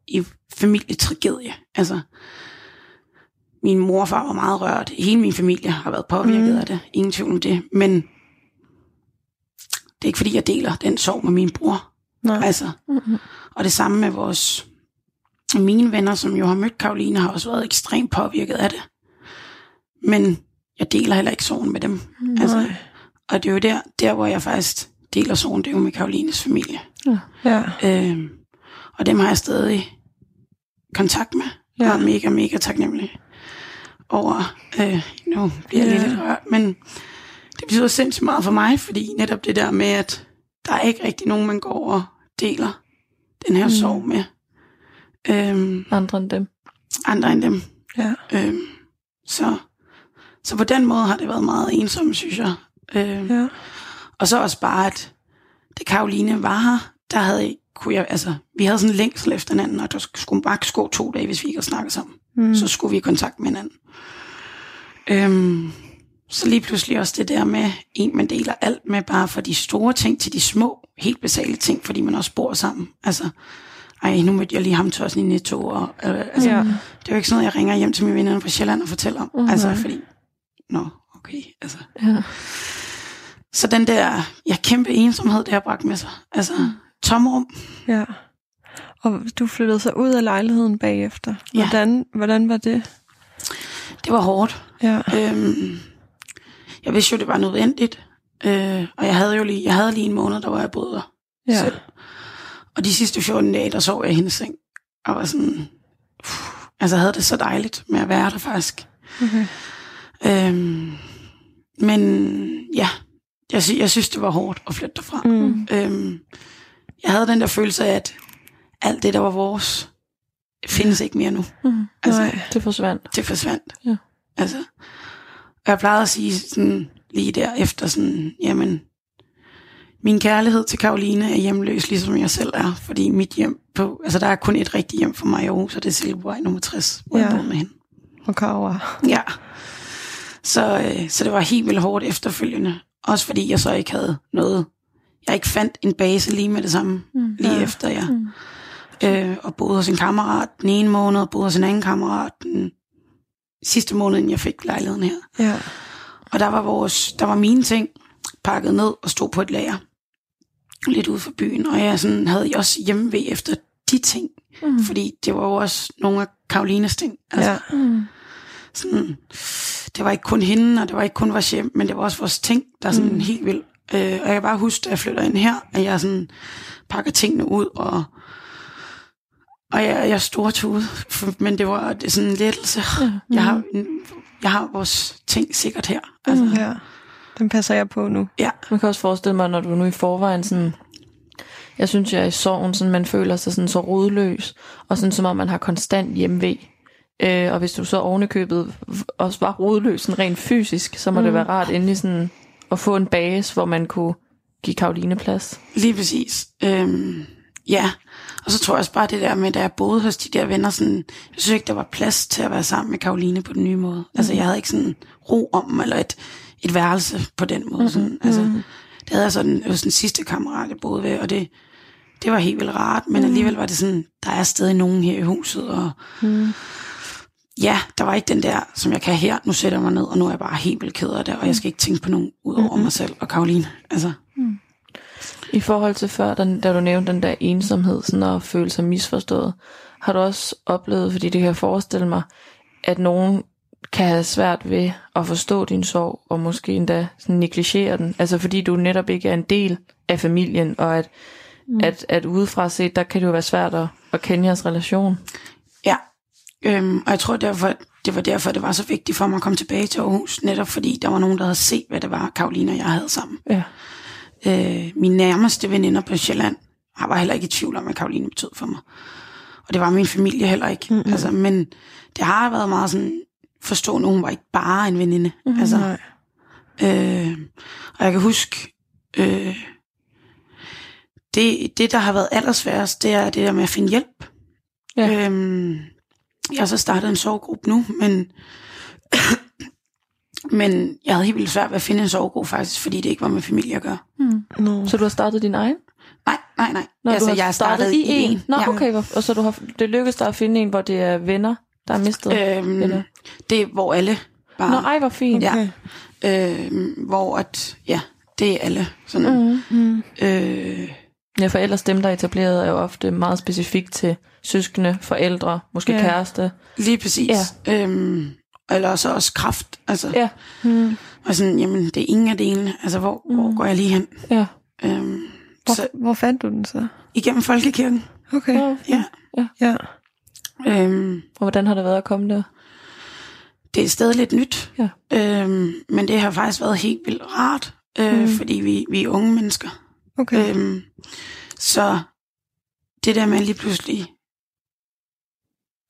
D: i familietragedie. Altså, min mor og far var meget rørt. Hele min familie har været påvirket
B: Mm.
D: af det. Ingen tvivl om det. Men det er ikke fordi, jeg deler den sorg med min bror.
B: Nej.
D: Altså,
C: Mm-hmm.
D: og det samme med vores mine venner, som jo har mødt Karoline, har også været ekstremt påvirket af det. Men jeg deler heller ikke sorgen med dem. Altså,
B: Nej.
D: og det er jo der, der, hvor jeg faktisk deler sorgen, det er jo med Karolines familie.
B: Ja.
D: Øh, og dem har jeg stadig kontakt med. Ja.
B: Ja.
D: Og er mega, mega taknemmelig over, øh, nu bliver jeg lige lidt rørt, men det betyder sindssygt meget for mig, fordi netop det der med, at der er ikke rigtig nogen, man går og deler den her
B: mm.
D: sorg med. Øhm,
C: Andre end dem.
D: andre end dem.
B: Ja.
D: Øhm, så, så på den måde har det været meget ensomt, synes jeg. Øhm,
B: Ja.
D: og så også bare, at da Karoline var her, der havde, kunne jeg, altså, vi havde sådan en længsel efter hinanden, og der skulle bare gå to dage, hvis vi ikke havde snakket sammen.
B: Mm.
D: Mm. Så skulle vi i kontakt med hinanden. Øhm, så lige pludselig også det der med, en man deler alt med, bare fra de store ting til de små, helt basale ting, fordi man også bor sammen. Altså, ej, nu mødte jeg lige ham til os i Netto, og øh, altså,
B: Ja.
D: det er jo ikke sådan noget, jeg ringer hjem til mine venner fra Sjælland og fortæller om.
C: Mhm.
D: Mm, altså, fordi, nå, okay, altså.
C: Ja.
D: Så den der, ja, kæmpe ensomhed, det har bragt med sig. Altså, tomrum.
B: Ja. Og du flyttede så ud af lejligheden bagefter.
D: Ja.
B: Hvordan, hvordan var det?
D: Det var hårdt.
B: Ja.
D: Øhm, jeg vidste jo, det var nødvendigt. Øh, og jeg havde jo lige, jeg havde lige en måned, der var jeg boede der
B: Ja.
D: selv. Og de sidste 14 dage, der sov jeg i hendes seng. Og var sådan, pff, altså havde det så dejligt med at være der faktisk.
B: Okay.
D: Øhm, men ja, jeg, sy- jeg synes, det var hårdt at flytte derfra.
B: Mm.
D: Øhm, jeg havde den der følelse af, at alt det, der var vores, findes ikke mere nu.
C: Mm.
D: Altså,
B: Nej.
C: Det forsvandt.
D: det forsvandt.
C: Ja.
D: Altså, og jeg plejede at sige sådan, lige der efter sådan, jamen, min kærlighed til Karoline er hjemløs, ligesom jeg selv er, fordi mit hjem på, altså der er kun et rigtigt hjem for mig i Aarhus, og det er Silkeborg nummer 60, hvor ja. jeg bor med hende.
B: Og Kaura.
D: Ja. Så, øh, så det var helt vildt hårdt efterfølgende. Også fordi jeg så ikke havde noget. Jeg ikke fandt en base lige med det samme,
C: Mm.
D: lige
B: Ja.
D: efter jeg.
C: Mm.
D: Øh, og boede hos en kammerat den ene måned, og boede hos en anden kammerat den sidste måned, inden jeg fik lejligheden her.
B: Ja.
D: Og der var, vores, der var mine ting pakket ned og stod på et lager. Lidt ude for byen. Og jeg sådan, havde jeg også hjemme ved efter de ting.
C: Mm.
D: Fordi det var jo også nogle af Karolines ting. Altså,
B: Ja.
C: Mm.
D: sådan, det var ikke kun hende, og det var ikke kun vores hjem, men det var også vores ting, der er sådan
B: Mm.
D: helt vildt. Øh, og jeg kan bare huske, da jeg flytter ind her, at jeg sådan pakker tingene ud, og, og jeg, jeg stortude, men det var det sådan en lettelse.
C: Ja.
D: Jeg har, jeg har vores ting sikkert her. Altså,
B: Mm. Ja. Den passer jeg på nu.
D: Ja,
C: Man kan også forestille mig, når du nu i forvejen sådan... Jeg synes, jeg er i sorgen, sådan, man føler sig sådan så rodløs, og sådan som om man har konstant hjemvej. Øh, og hvis du så ovenikøbet også var rodløs sådan rent fysisk, så må mm. det være rart endelig sådan at få en base, hvor man kunne give Karoline plads.
D: lige præcis. Øhm, ja, og så tror jeg også bare det der med, da jeg boede hos de der venner, sådan, jeg synes ikke, der var plads til at være sammen med Karoline på den nye måde. Altså, jeg havde ikke sådan ro om, eller et, et værelse på den måde. Sådan. Altså, det havde jeg sådan, det var sådan sidste kammerat, jeg boede ved, og det, det var helt vildt rart, men alligevel var det sådan, der er stadig nogen her i huset, og ja, der var ikke den der, som jeg kan her, nu sætter jeg mig ned, og nu er jeg bare helt vildt ked af det, og jeg skal ikke tænke på nogen ud over mig selv og Karoline. Altså,
C: I forhold til før, da, da du nævnte den der ensomhed sådan at føle sig misforstået, har du også oplevet, fordi det kan jeg forestille mig, at nogen kan have svært ved at forstå din sorg, og måske endda sådan negligere den. Altså fordi du netop ikke er en del af familien, og at, mm. at, at udefra set, der kan det jo være svært at, at kende jeres relation.
D: Ja, øhm, og jeg tror derfor, det var derfor, det var så vigtigt for mig at komme tilbage til Aarhus, netop fordi der var nogen, der havde set, hvad det var, Karoline og jeg havde sammen.
C: Ja.
D: Øh, mine nærmeste veninder på Sjælland jeg var heller ikke i tvivl om, hvad Karoline betød for mig. Og det var min familie heller ikke. Mm-hmm. Altså, men det har været meget sådan forstående, hun var ikke bare en veninde. Mm-hmm. Altså, øh, og jeg kan huske, øh, det, det, der har været allersværest, det er det der med at finde hjælp.
C: Ja.
D: Øhm, jeg har så startet en sovegruppe nu, men, men jeg havde helt vildt svært ved at finde en sovegruppe faktisk, fordi det ikke var med familie at gøre.
B: No.
C: Så du har startet din egen?
D: Nej, nej, nej.
C: Nå,
D: altså,
C: du har
D: jeg har
C: startet,
D: startet
C: i en? Nå,
D: ja.
C: okay. Og så du har, det lykkedes dig at finde en, hvor det er venner, der er mistet?
D: Øhm,
C: Eller?
D: det er, hvor alle bare...
C: Nå, ej, hvor fint.
D: Ja. Øhm, hvor at, ja, det er alle. Sådan,
C: Mm.
B: Mm.
D: øh,
C: Ja, for ellers dem, der er etableret, er jo ofte meget specifikt til søskende, forældre, måske
B: ja.
C: kæreste.
D: lige præcis. Ja. Øhm, eller så også kraft. Altså,
C: Ja,
B: Mm.
D: og sådan, jamen, det er ingen af delene. Altså, hvor, mm. hvor går jeg lige hen?
C: ja.
D: Øhm,
B: Hvor,
D: så
B: hvor fandt du den så?
D: igennem folkekirken.
B: Okay.
C: ja.
D: Ja.
B: Ja.
D: Øhm,
C: Og hvordan har det været at komme der?
D: det er stadig lidt nyt.
C: Ja.
D: Øhm, men det har faktisk været helt vildt rart, øh, mm. fordi vi, vi er unge mennesker.
B: Okay.
D: Øhm, så det der med lige pludselig,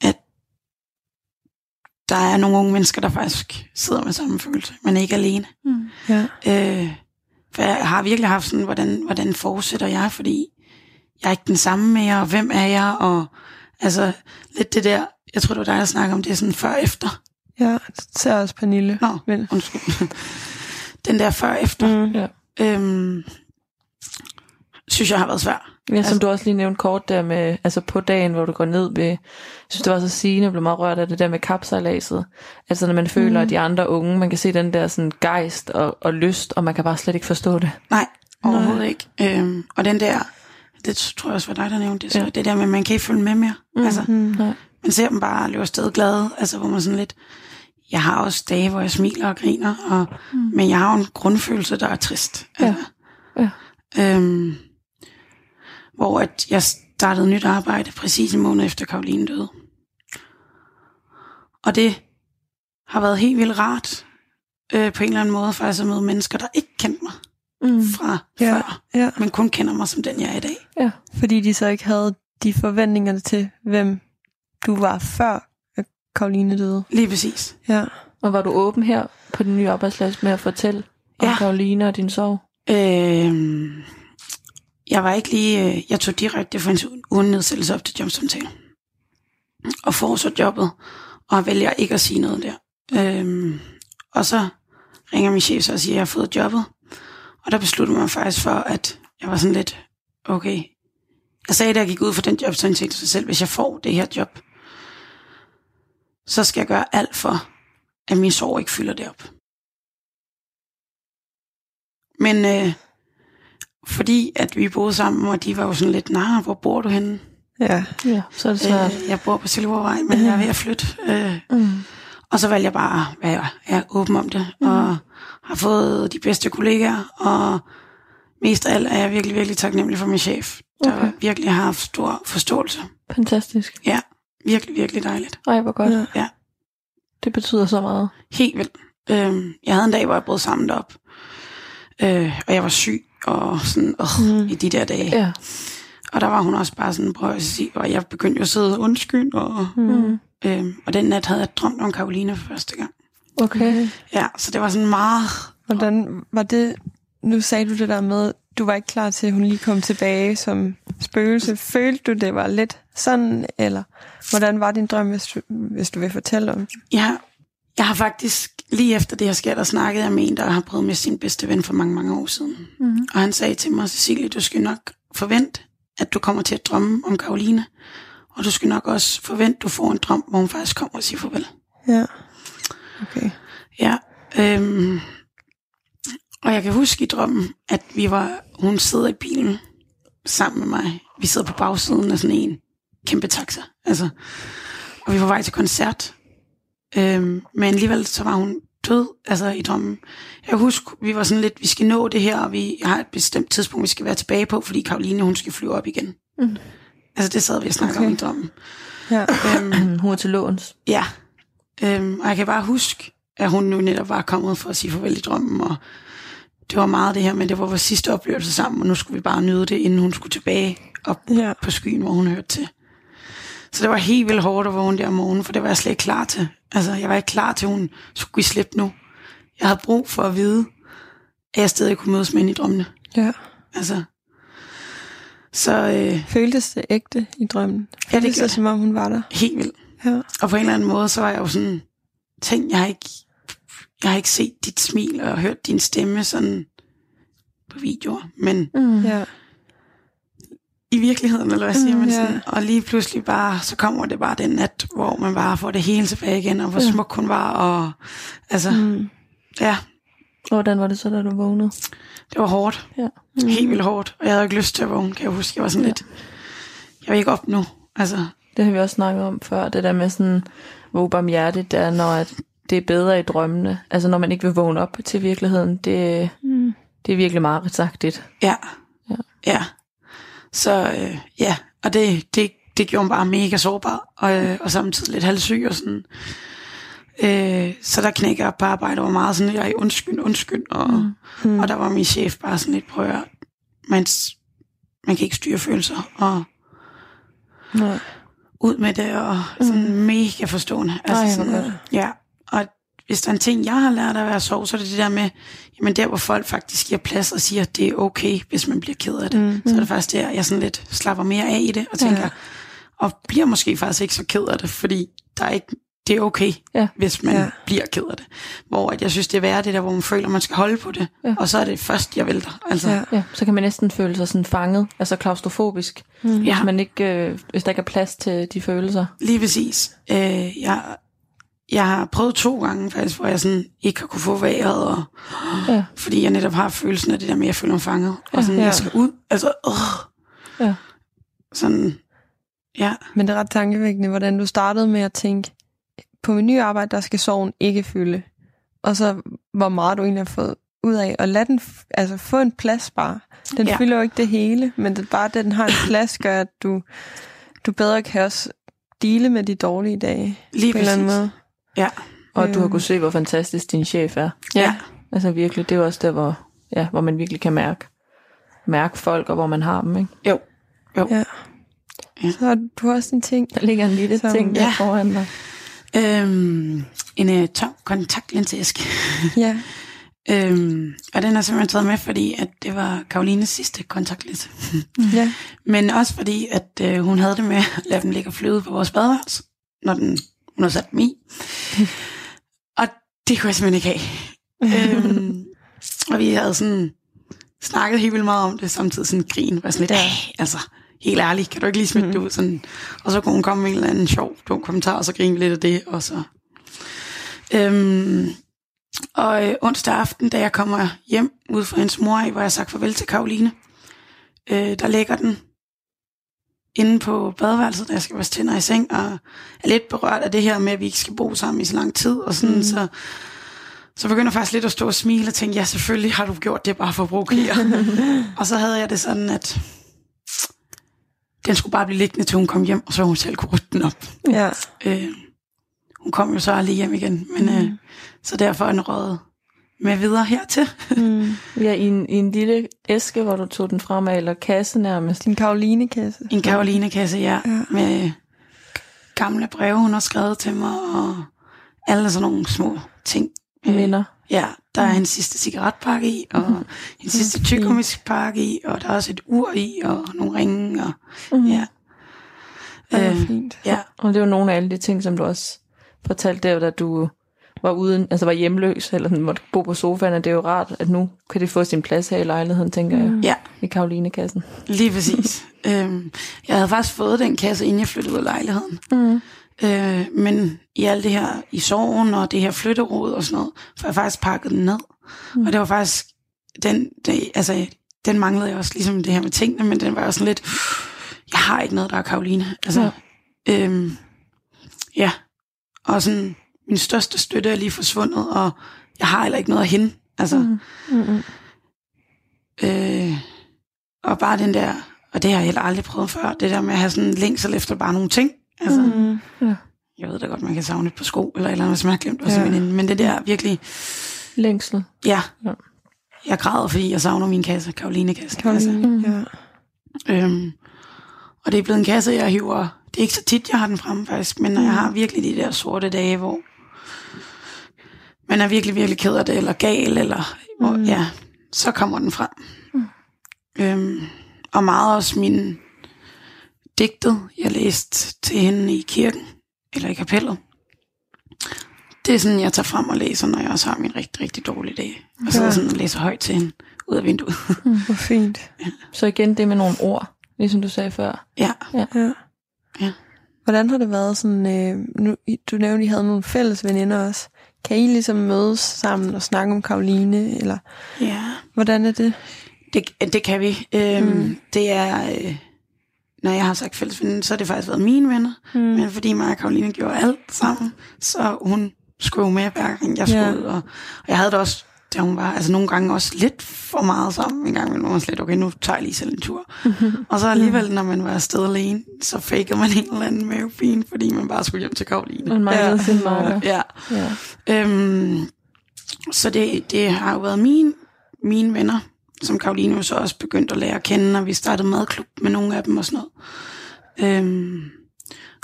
D: at der er nogle unge mennesker, der faktisk sidder med samme følelse, men ikke alene.
C: Mm.
B: Ja.
D: Øh, for jeg har virkelig haft sådan, hvordan, hvordan fortsætter jeg, fordi jeg er ikke den samme mere, og hvem er jeg, og altså lidt det der, jeg tror det var dig, der snakkede om det sådan før efter.
B: Ja, så er også Pernille.
D: Nå,
B: Vel.
D: undskyld. Den der før efter,
B: Mm.
C: Ja.
D: øhm, synes jeg har været svær.
C: Ja, som
D: Altså-
C: du også lige nævnte kort der med, altså på dagen, hvor du går ned ved, jeg synes det var så sigende, jeg blev meget rørt af det der med kapsejladset. Altså når man føler,
B: Mm.
C: at de andre unge, man kan se den der sådan gejst og, og lyst, og man kan bare slet ikke forstå det.
D: Nej, overhovedet ikke. Øhm, og den der, det tror jeg også var dig, der nævnte det, så
C: Ja.
D: ja. det der med, at man kan ikke følge med mere. Mm. Altså,
B: Mm.
C: Nej.
D: man ser dem bare løbe afsted glade, altså hvor man sådan lidt, jeg har også dage, hvor jeg smiler og griner, og, mm. men jeg har jo en grundfølelse, der er trist. Altså,
C: Ja.
D: Øhm, hvor at jeg startede nyt arbejde præcis en måned efter Karoline døde. Og det har været helt vildt rart, øh, på en eller anden måde, faktisk at møde mennesker, der ikke kendte mig
C: Mm.
D: fra
B: Ja.
D: før,
B: Ja,
D: men kun kender mig som den, jeg er i dag.
C: Ja.
B: fordi de så ikke havde de forventninger til, hvem du var før at Karoline døde.
D: Lige præcis.
B: Ja.
C: Og var du åben her på den nye arbejdsplads med at fortælle om
D: Ja.
C: Karoline og din sorg?
D: Øh, jeg var ikke lige, øh, jeg tog direkte for en uden nedsættelse op til jobsamtale. Og får så jobbet, og vælger ikke at sige noget der. Øhm, og så ringer min chef så og siger, at jeg har fået jobbet. Og der besluttede man faktisk for, at jeg var sådan lidt, okay. Jeg sagde, da jeg gik ud for den jobsamtale til sig selv, hvis jeg får det her job, så skal jeg gøre alt for, at min sorg ikke fylder det op. Men øh, fordi at vi boede sammen, og de var jo sådan lidt, nej, hvor bor du henne?
B: Ja.
C: Ja, så er det svært.
D: Øh, jeg bor på Silvervej, men jeg er ved at flytte. Øh,
C: Mm.
D: og så valgte jeg bare at være er åben om det, mm. og har fået de bedste kollegaer, og mest af alt er jeg virkelig, virkelig taknemmelig for min chef, der
C: Okay.
D: virkelig har haft stor forståelse.
C: Fantastisk.
D: Ja, virkelig, virkelig dejligt.
C: Ej, hvor godt.
B: Ja.
D: Ja.
C: Det betyder så meget.
D: Helt vildt. Øh, jeg havde en dag, hvor jeg brød sammen op. Øh, og jeg var syg og sådan øh, mm. i de der dage.
C: Ja.
D: Og der var hun også bare sådan, prøv at sige, og jeg begyndte jo at sidde undskyld, og,
C: Mm.
D: øh, og den nat havde jeg drømt om Karoline for første gang.
C: Okay.
D: Ja, så det var sådan meget,
B: Hvordan var det, nu sagde du det der med, du var ikke klar til, at hun lige kom tilbage som spøgelse. Følte du, det var lidt sådan, eller hvordan var din drøm, hvis du, hvis du vil fortælle om den?
D: ja, jeg har faktisk, lige efter det her sker, der snakkede jeg med en, der har prøvet med sin bedste ven for mange, mange år siden.
C: Mm.
D: Og han sagde til mig, Cecilie, du skal nok forvente, at du kommer til at drømme om Karoline. Og du skal nok også forvente, at du får en drøm, hvor hun faktisk kommer og siger farvel.
B: Ja. Okay.
D: Ja, øhm, og jeg kan huske i drømmen, at vi var, hun sidder i bilen sammen med mig. Vi sidder på bagsiden af sådan en kæmpe taxa. Altså, og vi var vej til koncert. Øhm, men alligevel så var hun død, altså i drømmen. Jeg husker, vi var sådan lidt, vi skal nå det her, og vi har et bestemt tidspunkt, vi skal være tilbage på, fordi Karoline, hun skal flyve op igen.
C: Mm.
D: Altså det sad vi og snakkede
B: Okay.
D: om i drømmen.
B: Ja.
D: Øhm,
C: Hun er til låns.
D: Ja, øhm, og jeg kan bare huske, at hun nu netop var kommet for at sige farvel i drømmen, og det var meget det her, men det var vores sidste oplevelse sammen, og nu skulle vi bare nyde det, inden hun skulle tilbage op
B: Ja.
D: på skyen, hvor hun hørte til. Så det var helt vildt hårdt at vågne der om morgenen, for det var jeg slet ikke klar til. Altså, jeg var ikke klar til, at hun skulle give slip nu. Jeg havde brug for at vide, at jeg stadig kunne mødes med hende i drømmene.
B: ja.
D: Altså, så øh,
B: Føltes det ægte i drømmen?
D: Ja, det
B: Føltes
D: gjorde
B: det, som om hun var der?
D: helt vildt.
B: Ja.
D: Og på en eller anden måde, så var jeg jo sådan, tænk, jeg har ikke, jeg har ikke set dit smil og hørt din stemme sådan på videoer, men
C: Mm.
B: Ja.
D: I virkeligheden, eller hvad siger
B: Mm,
D: man sådan, og lige pludselig bare, så kommer det bare den nat, hvor man bare får det hele tilbage igen, og hvor
C: Ja.
D: smuk hun var, og altså,
B: Mm.
D: ja,
C: Hvordan var det så, da du vågnede?
D: det var hårdt.
C: Ja.
D: Helt vildt hårdt, og jeg havde ikke lyst til at vågne, kan jeg huske. Jeg var sådan
C: Ja.
D: lidt, jeg vil ikke op nu, altså,
C: Det har vi også snakket om før, det der med sådan, hvor ubarmhjertigt det er, når at det er bedre i drømmene. Altså når man ikke vil vågne op til virkeligheden, det,
B: Mm.
C: det er virkelig meget sagtigt.
D: Ja.
C: Ja.
D: Ja. Så øh, ja, og det, det, det gjorde mig bare mega sårbar, og, øh, og samtidig lidt halvsyg og sådan. Øh, så der knækker jeg på arbejde, og var meget sådan, jeg undskyld, undskyld, og, mm.
B: Mm.
D: og der var min chef bare sådan lidt, prøv at man, man kan ikke styre følelser, og
B: Nej.
D: ud med det, og sådan mm. mega forstående. Altså
C: Ej,
D: sådan, ja, og hvis der er en ting, jeg har lært at være sov, så er det det der med, jamen der, hvor folk faktisk giver plads og siger, at det er okay, hvis man bliver ked af det.
B: Mm.
D: Så er det faktisk der, jeg sådan lidt slapper mere af i det, og tænker,
B: Ja.
D: og bliver måske faktisk ikke så ked af det, fordi der er ikke, det er okay,
C: Ja.
D: hvis man
B: Ja.
D: bliver ked af det. Hvor at jeg synes, det er værre det der, hvor man føler, man skal holde på det,
C: Ja.
D: og så er det først, jeg vælter. Altså,
B: Ja.
D: ja.
C: Så kan man næsten føle sig sådan fanget, altså klaustrofobisk,
B: Mm.
D: Ja.
C: hvis, man ikke, øh, hvis der ikke er plads til de følelser.
D: Lige præcis. Øh, jeg, jeg har prøvet to gange faktisk, hvor jeg sådan ikke har kunne få vejret, og,
C: Ja.
D: fordi jeg netop har følelsen af det der med, at jeg føler mig fanget. Og sådan,
B: Ja.
D: jeg skal ud. Altså, øh,
C: Ja.
D: sådan, ja.
B: Men det er ret tankevækkende, hvordan du startede med at tænke, på min nye arbejde, der skal sorgen ikke fylde. Og så hvor meget du egentlig har fået ud af at lade den altså få en plads bare. Den ja. Fylder jo ikke det hele, men det, bare det, den har en plads, gør, at du, du bedre kan også dele med de dårlige dage
D: Lige
B: på en eller anden måde.
D: Ja.
C: Og du har
B: Øhm.
C: kunnet se, hvor fantastisk din chef er.
D: Ja.
C: Altså virkelig, det er også der, hvor, ja, hvor man virkelig kan mærke, mærke folk, og hvor man har dem. Ikke?
D: Jo. Jo.
B: Ja. Så har du har også en ting.
C: Der ligger en lille
B: Som-
C: ting der
D: Ja.
C: foran dig.
D: Øhm, en uh, tom kontaktlinseæske.
B: Ja.
D: øhm, og den er simpelthen taget med, fordi at det var Karolines sidste kontaktlinse.
B: ja.
D: Men også fordi, at øh, hun havde det med at lade dem ligge og flyde på vores badeværelse, når den, hun havde sat dem i. og det kunne jeg simpelthen ikke have. øhm, og vi havde sådan snakket helt vildt meget om det, samtidig sådan grin, var sådan lidt, altså, helt ærligt, kan du ikke lige smide mm. det ud? Sådan, og så kunne hun komme med en eller anden sjov dum kommentar, og så grine vi lidt af det, og så... Øhm, og øh, onsdag aften, da jeg kommer hjem ud fra hendes mor, hvor jeg har sagt farvel til Karoline, øh, der ligger den inde på badeværelset, da jeg skal vaske tænder i seng, og er lidt berørt af det her med, at vi ikke skal bo sammen i så lang tid, og sådan, mm. så, så begynder jeg faktisk lidt at stå og smile og tænke, ja, selvfølgelig har du gjort det bare for at provokere. og så havde jeg det sådan, at den skulle bare blive liggende, til hun kom hjem, og så hun selv kunne rytte den op.
B: Ja.
D: Øh, hun kom jo så aldrig hjem igen, men mm. øh, så derfor er den røget med videre hertil.
B: Mm.
C: Ja, i en, i en lille æske, hvor du tog den frem af, eller kasse nærmest.
B: Din Karoline-kasse.
D: En Karoline-kasse, ja,
B: Ja.
D: med gamle breve, hun har skrevet til mig, og alle sådan nogle små ting. Øh,
C: Minder.
D: Ja, der er en sidste cigaretpakke i, og en sidste tykkummipakke i, og der er også et ur i, og nogle ringe, og
C: Mhm.
D: ja.
B: Det er
D: Øh,
B: fint.
D: ja,
C: Og det var nogle af alle de ting, som du også fortalte der, da du var uden, altså var hjemløs, eller sådan måtte bo på sofaen, og det er jo rart, at nu kan det få sin plads her i lejligheden, tænker jeg,
D: ja,
C: i Karoline-kassen.
D: lige præcis. øhm, jeg havde faktisk fået den kasse, inden jeg flyttede ud af lejligheden.
C: Mm.
D: Øh, men i alt det her, i sorgen og det her flytterod og sådan noget, for jeg faktisk pakket den ned. Mm. Og det var faktisk, den, det, altså, den manglede jeg også, ligesom det her med tingene, men den var også sådan lidt, jeg har ikke noget, der er Karoline. Altså, ja. Øhm, ja. Og sådan, min største støtte er lige forsvundet, og jeg har heller ikke noget af hende. Altså, mm.
C: Mm-mm.
D: Øh, og bare den der, og det har jeg heller aldrig prøvet før, det der med at have sådan en længsel efter bare nogle ting. Altså,
B: Mm.
C: Ja.
D: jeg ved da godt, man kan savne et par sko, eller eller andet, hvis man har glemt også
B: Ja.
D: ja. men det der virkelig,
C: Længsel.
D: ja,
C: Ja.
D: jeg græder, fordi jeg savner min kasse, Karoline-kassen.
B: Karoline,
C: Mm.
B: ja.
D: Øhm, og det er blevet en kasse, jeg hiver, det er ikke så tit, jeg har den fremme faktisk, men når jeg har virkelig de der sorte dage, hvor man er virkelig, virkelig ked af det, eller gal, eller
B: Mm.
D: ja, så kommer den frem. Øhm, og meget også min digtet, jeg læste til hende i kirken, eller i kapellet. Det er sådan, jeg tager frem og læser, når jeg også har min rigtig, rigtig dårlige dag. Og så
B: Ja.
D: sådan og læser højt til hende ud af vinduet.
B: Hvor fint.
C: Så igen det med nogle ord, ligesom du sagde før.
D: ja,
B: Ja.
D: Ja.
B: Hvordan har det været sådan, øh, nu, du nævnte, at I havde nogle fælles veninder også. Kan I ligesom mødes sammen og snakke om Karoline, eller
D: ja.
B: hvordan er det?
D: Det, det kan vi. Øhm,
B: Mm.
D: Det er, øh, når jeg har sagt fælles venner, så har det faktisk været mine venner.
B: Mm.
D: Men fordi mig og Karoline gjorde alt sammen, så hun skulle med hver gang jeg skulle
B: Ja.
D: Og, og jeg havde det også, da hun var, altså nogle gange også lidt for meget sammen. En gang imellem var man slet, okay, nu tager jeg lige selv en tur. og så alligevel, når man var afsted alene, så fakede man en eller anden mavefin, fordi man bare skulle hjem til Karoline.
C: Man manglede
B: Ja.
C: sin marker.
D: Ja.
C: Ja.
D: Øhm, så det, det har jo været mine, mine venner, som Karoline jo så også begyndt at lære at kende, og vi startede madklub med nogle af dem og sådan noget. Øhm,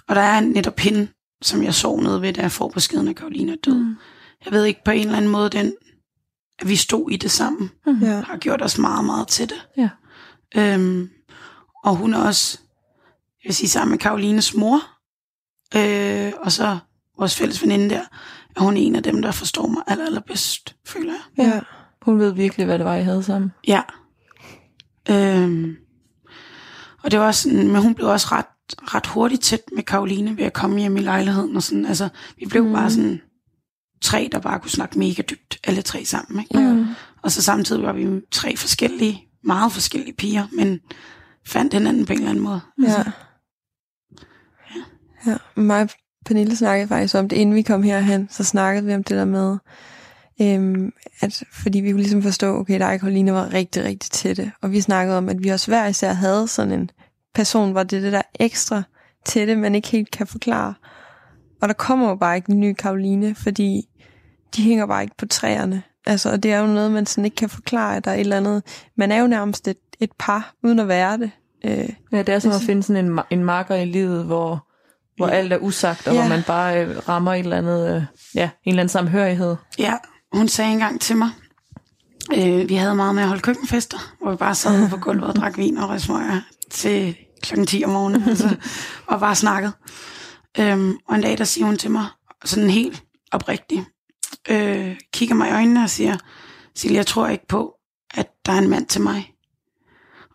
D: og der er netop hende, som jeg så noget ved, da jeg får beskeden af Karoline er død. Mm. Jeg ved ikke, på en eller anden måde, den, at vi stod i det sammen,
B: Ja.
D: har gjort os meget, meget til det.
C: Ja.
D: Øhm, og hun er også, jeg vil sige, sammen med Karolines mor, øh, og så vores fælles veninde der, er hun en af dem, der forstår mig aller, allerbedst, føler jeg.
B: Ja.
C: Hun ved virkelig, hvad det var, I havde sammen.
D: Ja. Øhm, og det var også sådan, men hun blev også ret, ret hurtigt tæt med Karoline ved at komme hjem i lejligheden og sådan. Altså, vi blev mm. bare sådan tre, der bare kunne snakke mega dybt, alle tre sammen. Ikke?
B: Ja.
D: Og så samtidig var vi tre forskellige, meget forskellige piger, men fandt hinanden på en eller anden måde.
B: Ja. Ja, mig og Pernille snakkede faktisk om det, inden vi kom herhen, så snakkede vi om det der med, øhm, at fordi vi kunne ligesom forstå, okay, dig og Karoline var rigtig, rigtig tætte, og vi snakkede om, at vi også hver især havde sådan en person, hvor det det der ekstra tætte, man ikke helt kan forklare. Og der kommer jo bare ikke en ny Karoline, fordi de hænger bare ikke på træerne. Altså, og det er jo noget, man sådan ikke kan forklare, at der er et eller andet. Man er jo nærmest et, et par, uden at være det. Øh,
C: Ja, det er som at
B: Ligesom-
C: finde sådan en, en marker i livet, hvor, hvor
D: Ja.
C: alt er usagt, og
B: Ja.
C: hvor man bare øh, rammer et eller andet, øh, ja, en eller anden samhørighed.
D: Ja, hun sagde engang til mig, øh, vi havde meget med at holde køkkenfester, hvor vi bare sad på gulvet og drak vin og røgsmøger til klokken 10 om morgenen, altså, og bare snakkede. Øhm, og en dag, der siger hun til mig, sådan helt oprigtigt, øh, kigger mig i øjnene og siger, Silje, jeg tror ikke på, at der er en mand til mig.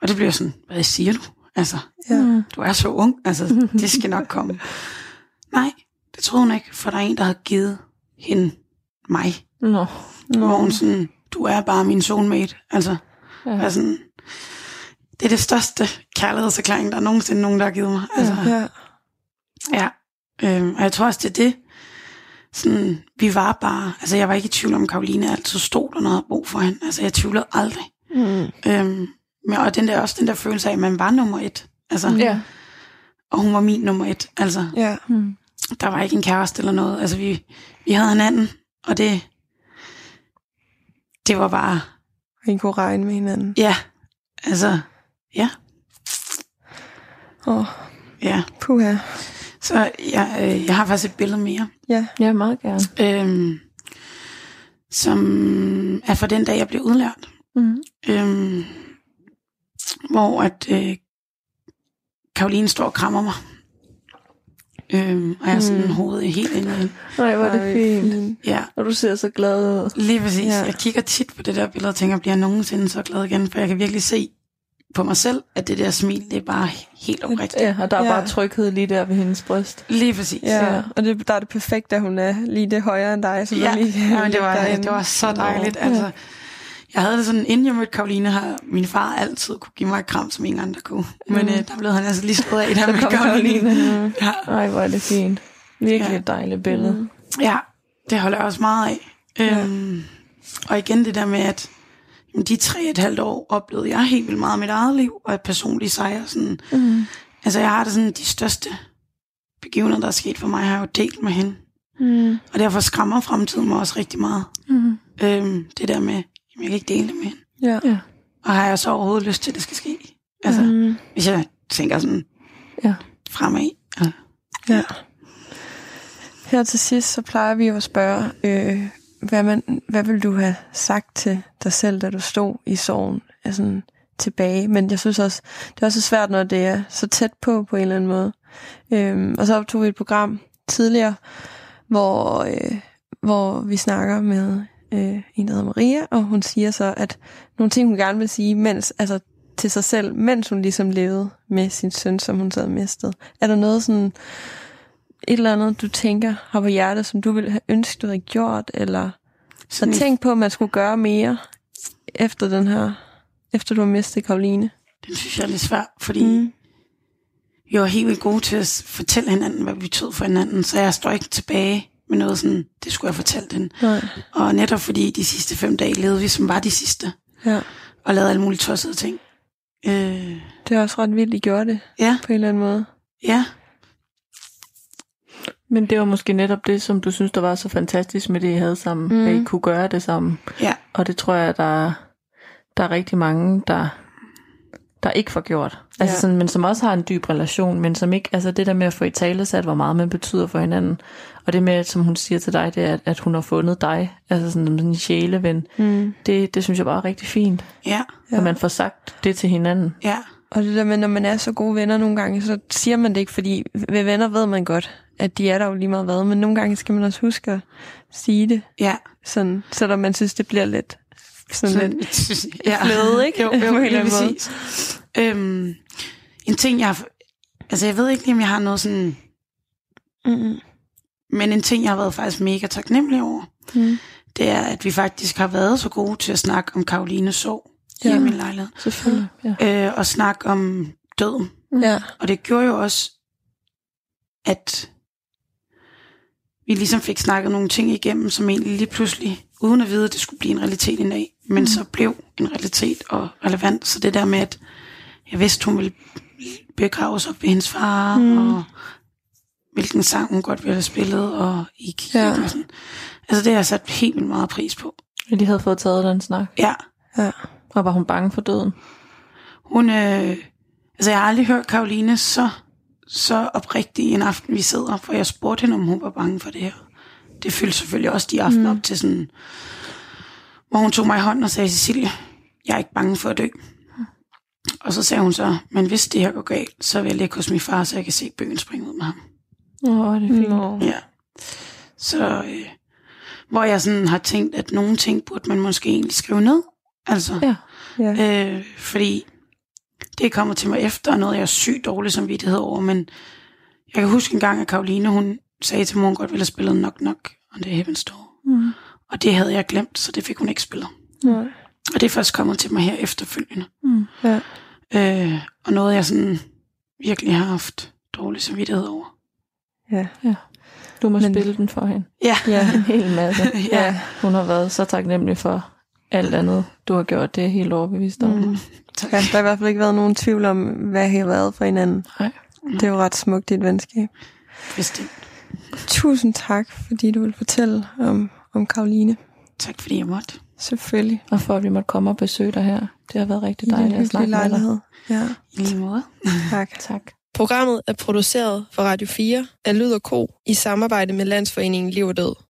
D: Og det bliver sådan, hvad siger du? Altså,
B: ja.
D: du er så ung, altså, det skal nok komme. Nej, det troede hun ikke, for der er en, der har givet hende mig.
C: Nå.
D: Hvor hun sådan, du er bare min soulmate. Altså,
C: Ja.
D: ja. altså det er det største kærlighedserklæring, der er nogensinde nogen, der har givet mig. Altså, ja.
B: ja.
D: Øhm, og jeg tror også, det er det. Sådan, vi var bare, altså jeg var ikke i tvivl om, Karoline altid stod der noget brug for hende. Altså jeg tvivlede aldrig.
B: Mm.
D: Øhm, men, og den der, også den der følelse af, at man var nummer et. Altså,
C: Ja.
D: Og hun var min nummer et. Altså,
B: Ja.
C: Mm.
D: der var ikke en kæreste eller noget. Altså, vi, vi havde hinanden, og det, det var bare,
B: Og I kunne regne med hinanden.
D: ja, altså, ja,
B: Åh,
D: ja.
B: puha.
D: Så jeg, øh, jeg har faktisk et billede mere,
B: Ja.
C: Ja, meget gerne.
D: øhm, som er fra den dag, jeg blev udlært.
C: Mm.
D: Øhm, hvor at øh, Karoline står og krammer mig. Øhm, og jeg er sådan
B: Mm.
D: hovedet helt inde i hende.
C: Nej, hvor er det fint.
D: Ja,
C: Og du ser så glad ud.
D: lige præcis.
B: Ja.
D: Jeg kigger tit på det der billede og tænker, bliver jeg nogensinde så glad igen? For jeg kan virkelig se på mig selv, at det der smil, det er bare helt oprigtigt.
C: Ja, og der er
B: Ja.
C: bare tryghed lige der ved hendes bryst.
D: Lige præcis.
B: Ja,
C: Ja.
B: og det, der er det perfekt, at hun er lige det højere end dig. Så
D: Ja,
B: lige
D: ja men det, var,
B: derinde.
D: det var så dejligt.
B: Ja.
D: Altså, jeg havde det sådan, inden jeg mødte Karoline, har min far altid kunne give mig et kram, som ingen andre kunne. Men
B: Mm.
D: øh, der blev han altså lige slået af, da
C: kom
D: Karoline.
C: Karoline.
B: Mm.
D: Ja,
C: Ej, hvor er det fint. Virkelig
D: Ja.
C: et dejligt billede.
B: Mm.
D: ja, det holder jeg også meget af. Øhm, og igen det der med, at de tre et halvt år oplevede jeg helt vildt meget af mit eget liv, og et personligt sejr. Sådan,
C: Mm.
D: altså jeg har det sådan, de største begivenheder, der er sket for mig, har jeg jo delt med hende.
B: Mm.
D: Og derfor skræmmer fremtiden mig også rigtig meget.
C: Mm.
D: Øhm, det der med, jamen, jeg kan ikke dele det med hende.
B: Ja.
C: Ja.
D: Og har jeg så overhovedet lyst til, at det skal ske? Altså, mm.
B: Mm.
D: hvis jeg tænker sådan
C: Ja.
D: fremad. Ja.
B: Ja. Her til sidst, så plejer vi jo at spørge, øh, hvad, man, hvad vil du have sagt til dig selv, da du stod i sorgen altså, tilbage? Men jeg synes også, det er også svært, når det er så tæt på, på en eller anden måde. Øhm, og så optog vi et program tidligere, hvor, øh, hvor vi snakker med øh, en, der hedder Maria, og hun siger så, at nogle ting, hun gerne vil sige, mens, altså til sig selv, mens hun ligesom levede med sin søn, som hun så havde mistet. Er der noget sådan, et eller andet, du tænker har på hjertet, som du ville have ønsket, du havde gjort, eller så tænk på, at man skulle gøre mere efter den her, efter du har mistet Karoline.
D: Den synes jeg er lidt svært, fordi mm. vi var helt vildt gode til at fortælle hinanden, hvad vi betød for hinanden, så jeg står ikke tilbage med noget sådan, det skulle jeg fortælle den.
B: Nej.
D: Og netop fordi de sidste fem dage levede vi, som var de sidste,
B: Ja.
D: og lavede alle mulige tossede ting. Øh,
B: Det er også ret vildt, I gjorde det
D: ja,
B: på en eller anden måde.
D: ja,
C: Men det var måske netop det, som du synes, der var så fantastisk med det, I havde sammen.
B: Mm.
C: At I kunne gøre det sammen.
D: ja,
C: Og det tror jeg, der, er- der er rigtig mange, der, der ikke får gjort. Altså
B: Ja.
C: sådan, men som også har en dyb relation, men som ikke, altså det der med at få i tale sat, hvor meget man betyder for hinanden. Og det med, som hun siger til dig, det er, at, at hun har fundet dig, altså sådan, sådan en sjæleven.
B: Mm.
C: Det, det synes jeg bare er rigtig fint,
D: ja,
B: Ja.
C: ja. at man får sagt det til hinanden.
D: ja,
B: Og det der med, når man er så gode venner nogle gange, så siger man det ikke, fordi ved venner ved man godt, at de er der jo lige meget hvad, men nogle gange skal man også huske at sige det,
D: ja.
B: sådan, selvom man synes, det bliver lidt sådan, lidt
D: Sådan,
B: fløde, ikke?
D: Jo, jo lige præcis. Øhm, en ting, jeg. Altså, jeg ved ikke lige, om jeg har noget sådan...
B: Mm-mm.
D: Men en ting, jeg har været faktisk mega taknemmelig over,
B: Mm.
D: det er, at vi faktisk har været så gode til at snakke om Karolines sorg
B: Ja.
D: ja. i min lejlighed.
C: Selvfølgelig. Ja.
D: Øh, og snakke om døden.
B: Ja.
D: Og det gjorde jo også, at vi ligesom fik snakket nogle ting igennem, som egentlig lige pludselig, uden at vide, at det skulle blive en realitet en dag, men mm. så blev en realitet og relevant. Så det der med, at jeg vidste, hun ville begraves op ved hendes far,
B: Mm.
D: og hvilken sang hun godt ville have spillet, og i
B: Ja.
D: og sådan. Altså det har jeg sat helt vildt meget pris på.
C: Ja, De havde fået taget den snak.
D: Ja,
B: Ja.
C: Og var hun bange for døden?
D: Hun, øh, altså jeg har aldrig hørt Karoline så, så oprigtig en aften, vi sidder, for jeg spurgte hende, om hun var bange for det her. Det fyldte selvfølgelig også de aftener mm. op til sådan, hvor hun tog mig i hånden og sagde, Cecilie, jeg er ikke bange for at dø. Og så sagde hun så, men hvis det her går galt, så vil jeg ligge hos min far, så jeg kan se bøgen springe ud med ham.
C: Åh, oh, det er fint.
B: Nå.
D: Ja. Så, øh, hvor jeg sådan har tænkt, at nogle ting burde man måske egentlig skrive ned. Altså,
C: Ja.
B: Ja.
D: Øh, fordi det kommer til mig efter noget, jeg er sygt dårlig samvittighed over, men jeg kan huske en gang, at Karoline, hun sagde til mig, hun godt ville have spillet Knock Knock on the Heaven's Door.
C: Mm.
D: Og det havde jeg glemt, så det fik hun ikke spillet.
B: Nej.
D: Og det er først kommet til mig her efterfølgende.
C: Mm.
B: Ja.
D: Øh, og noget, jeg sådan virkelig har haft dårlig samvittighed over.
B: Ja.
C: Du må
B: Men-
C: spille den for hende.
D: Ja,
B: Ja.
C: En hel masse.
D: Ja.
C: Hun har været så taknemmelig for alt andet, du har gjort. Det er helt overbevist om.
B: Mm.
D: Tak.
B: ja. Der har i hvert fald ikke været nogen tvivl om, hvad I har været for hinanden.
C: Nej.
B: Det er jo ret smukt i et venskab.
D: Bestemt.
B: Tusind tak, fordi du vil fortælle om, om Karoline.
D: Tak fordi jeg måtte.
B: Selvfølgelig.
C: Og for at vi måtte komme og besøge dig her. Det har været rigtig dejligt at snakke med dig.
B: lejlighed. Ja,
D: I lige måde.
B: tak.
C: Tak.
B: Programmet er produceret for Radio 4 af Lyd og Ko i samarbejde med Landsforeningen Liv og Død.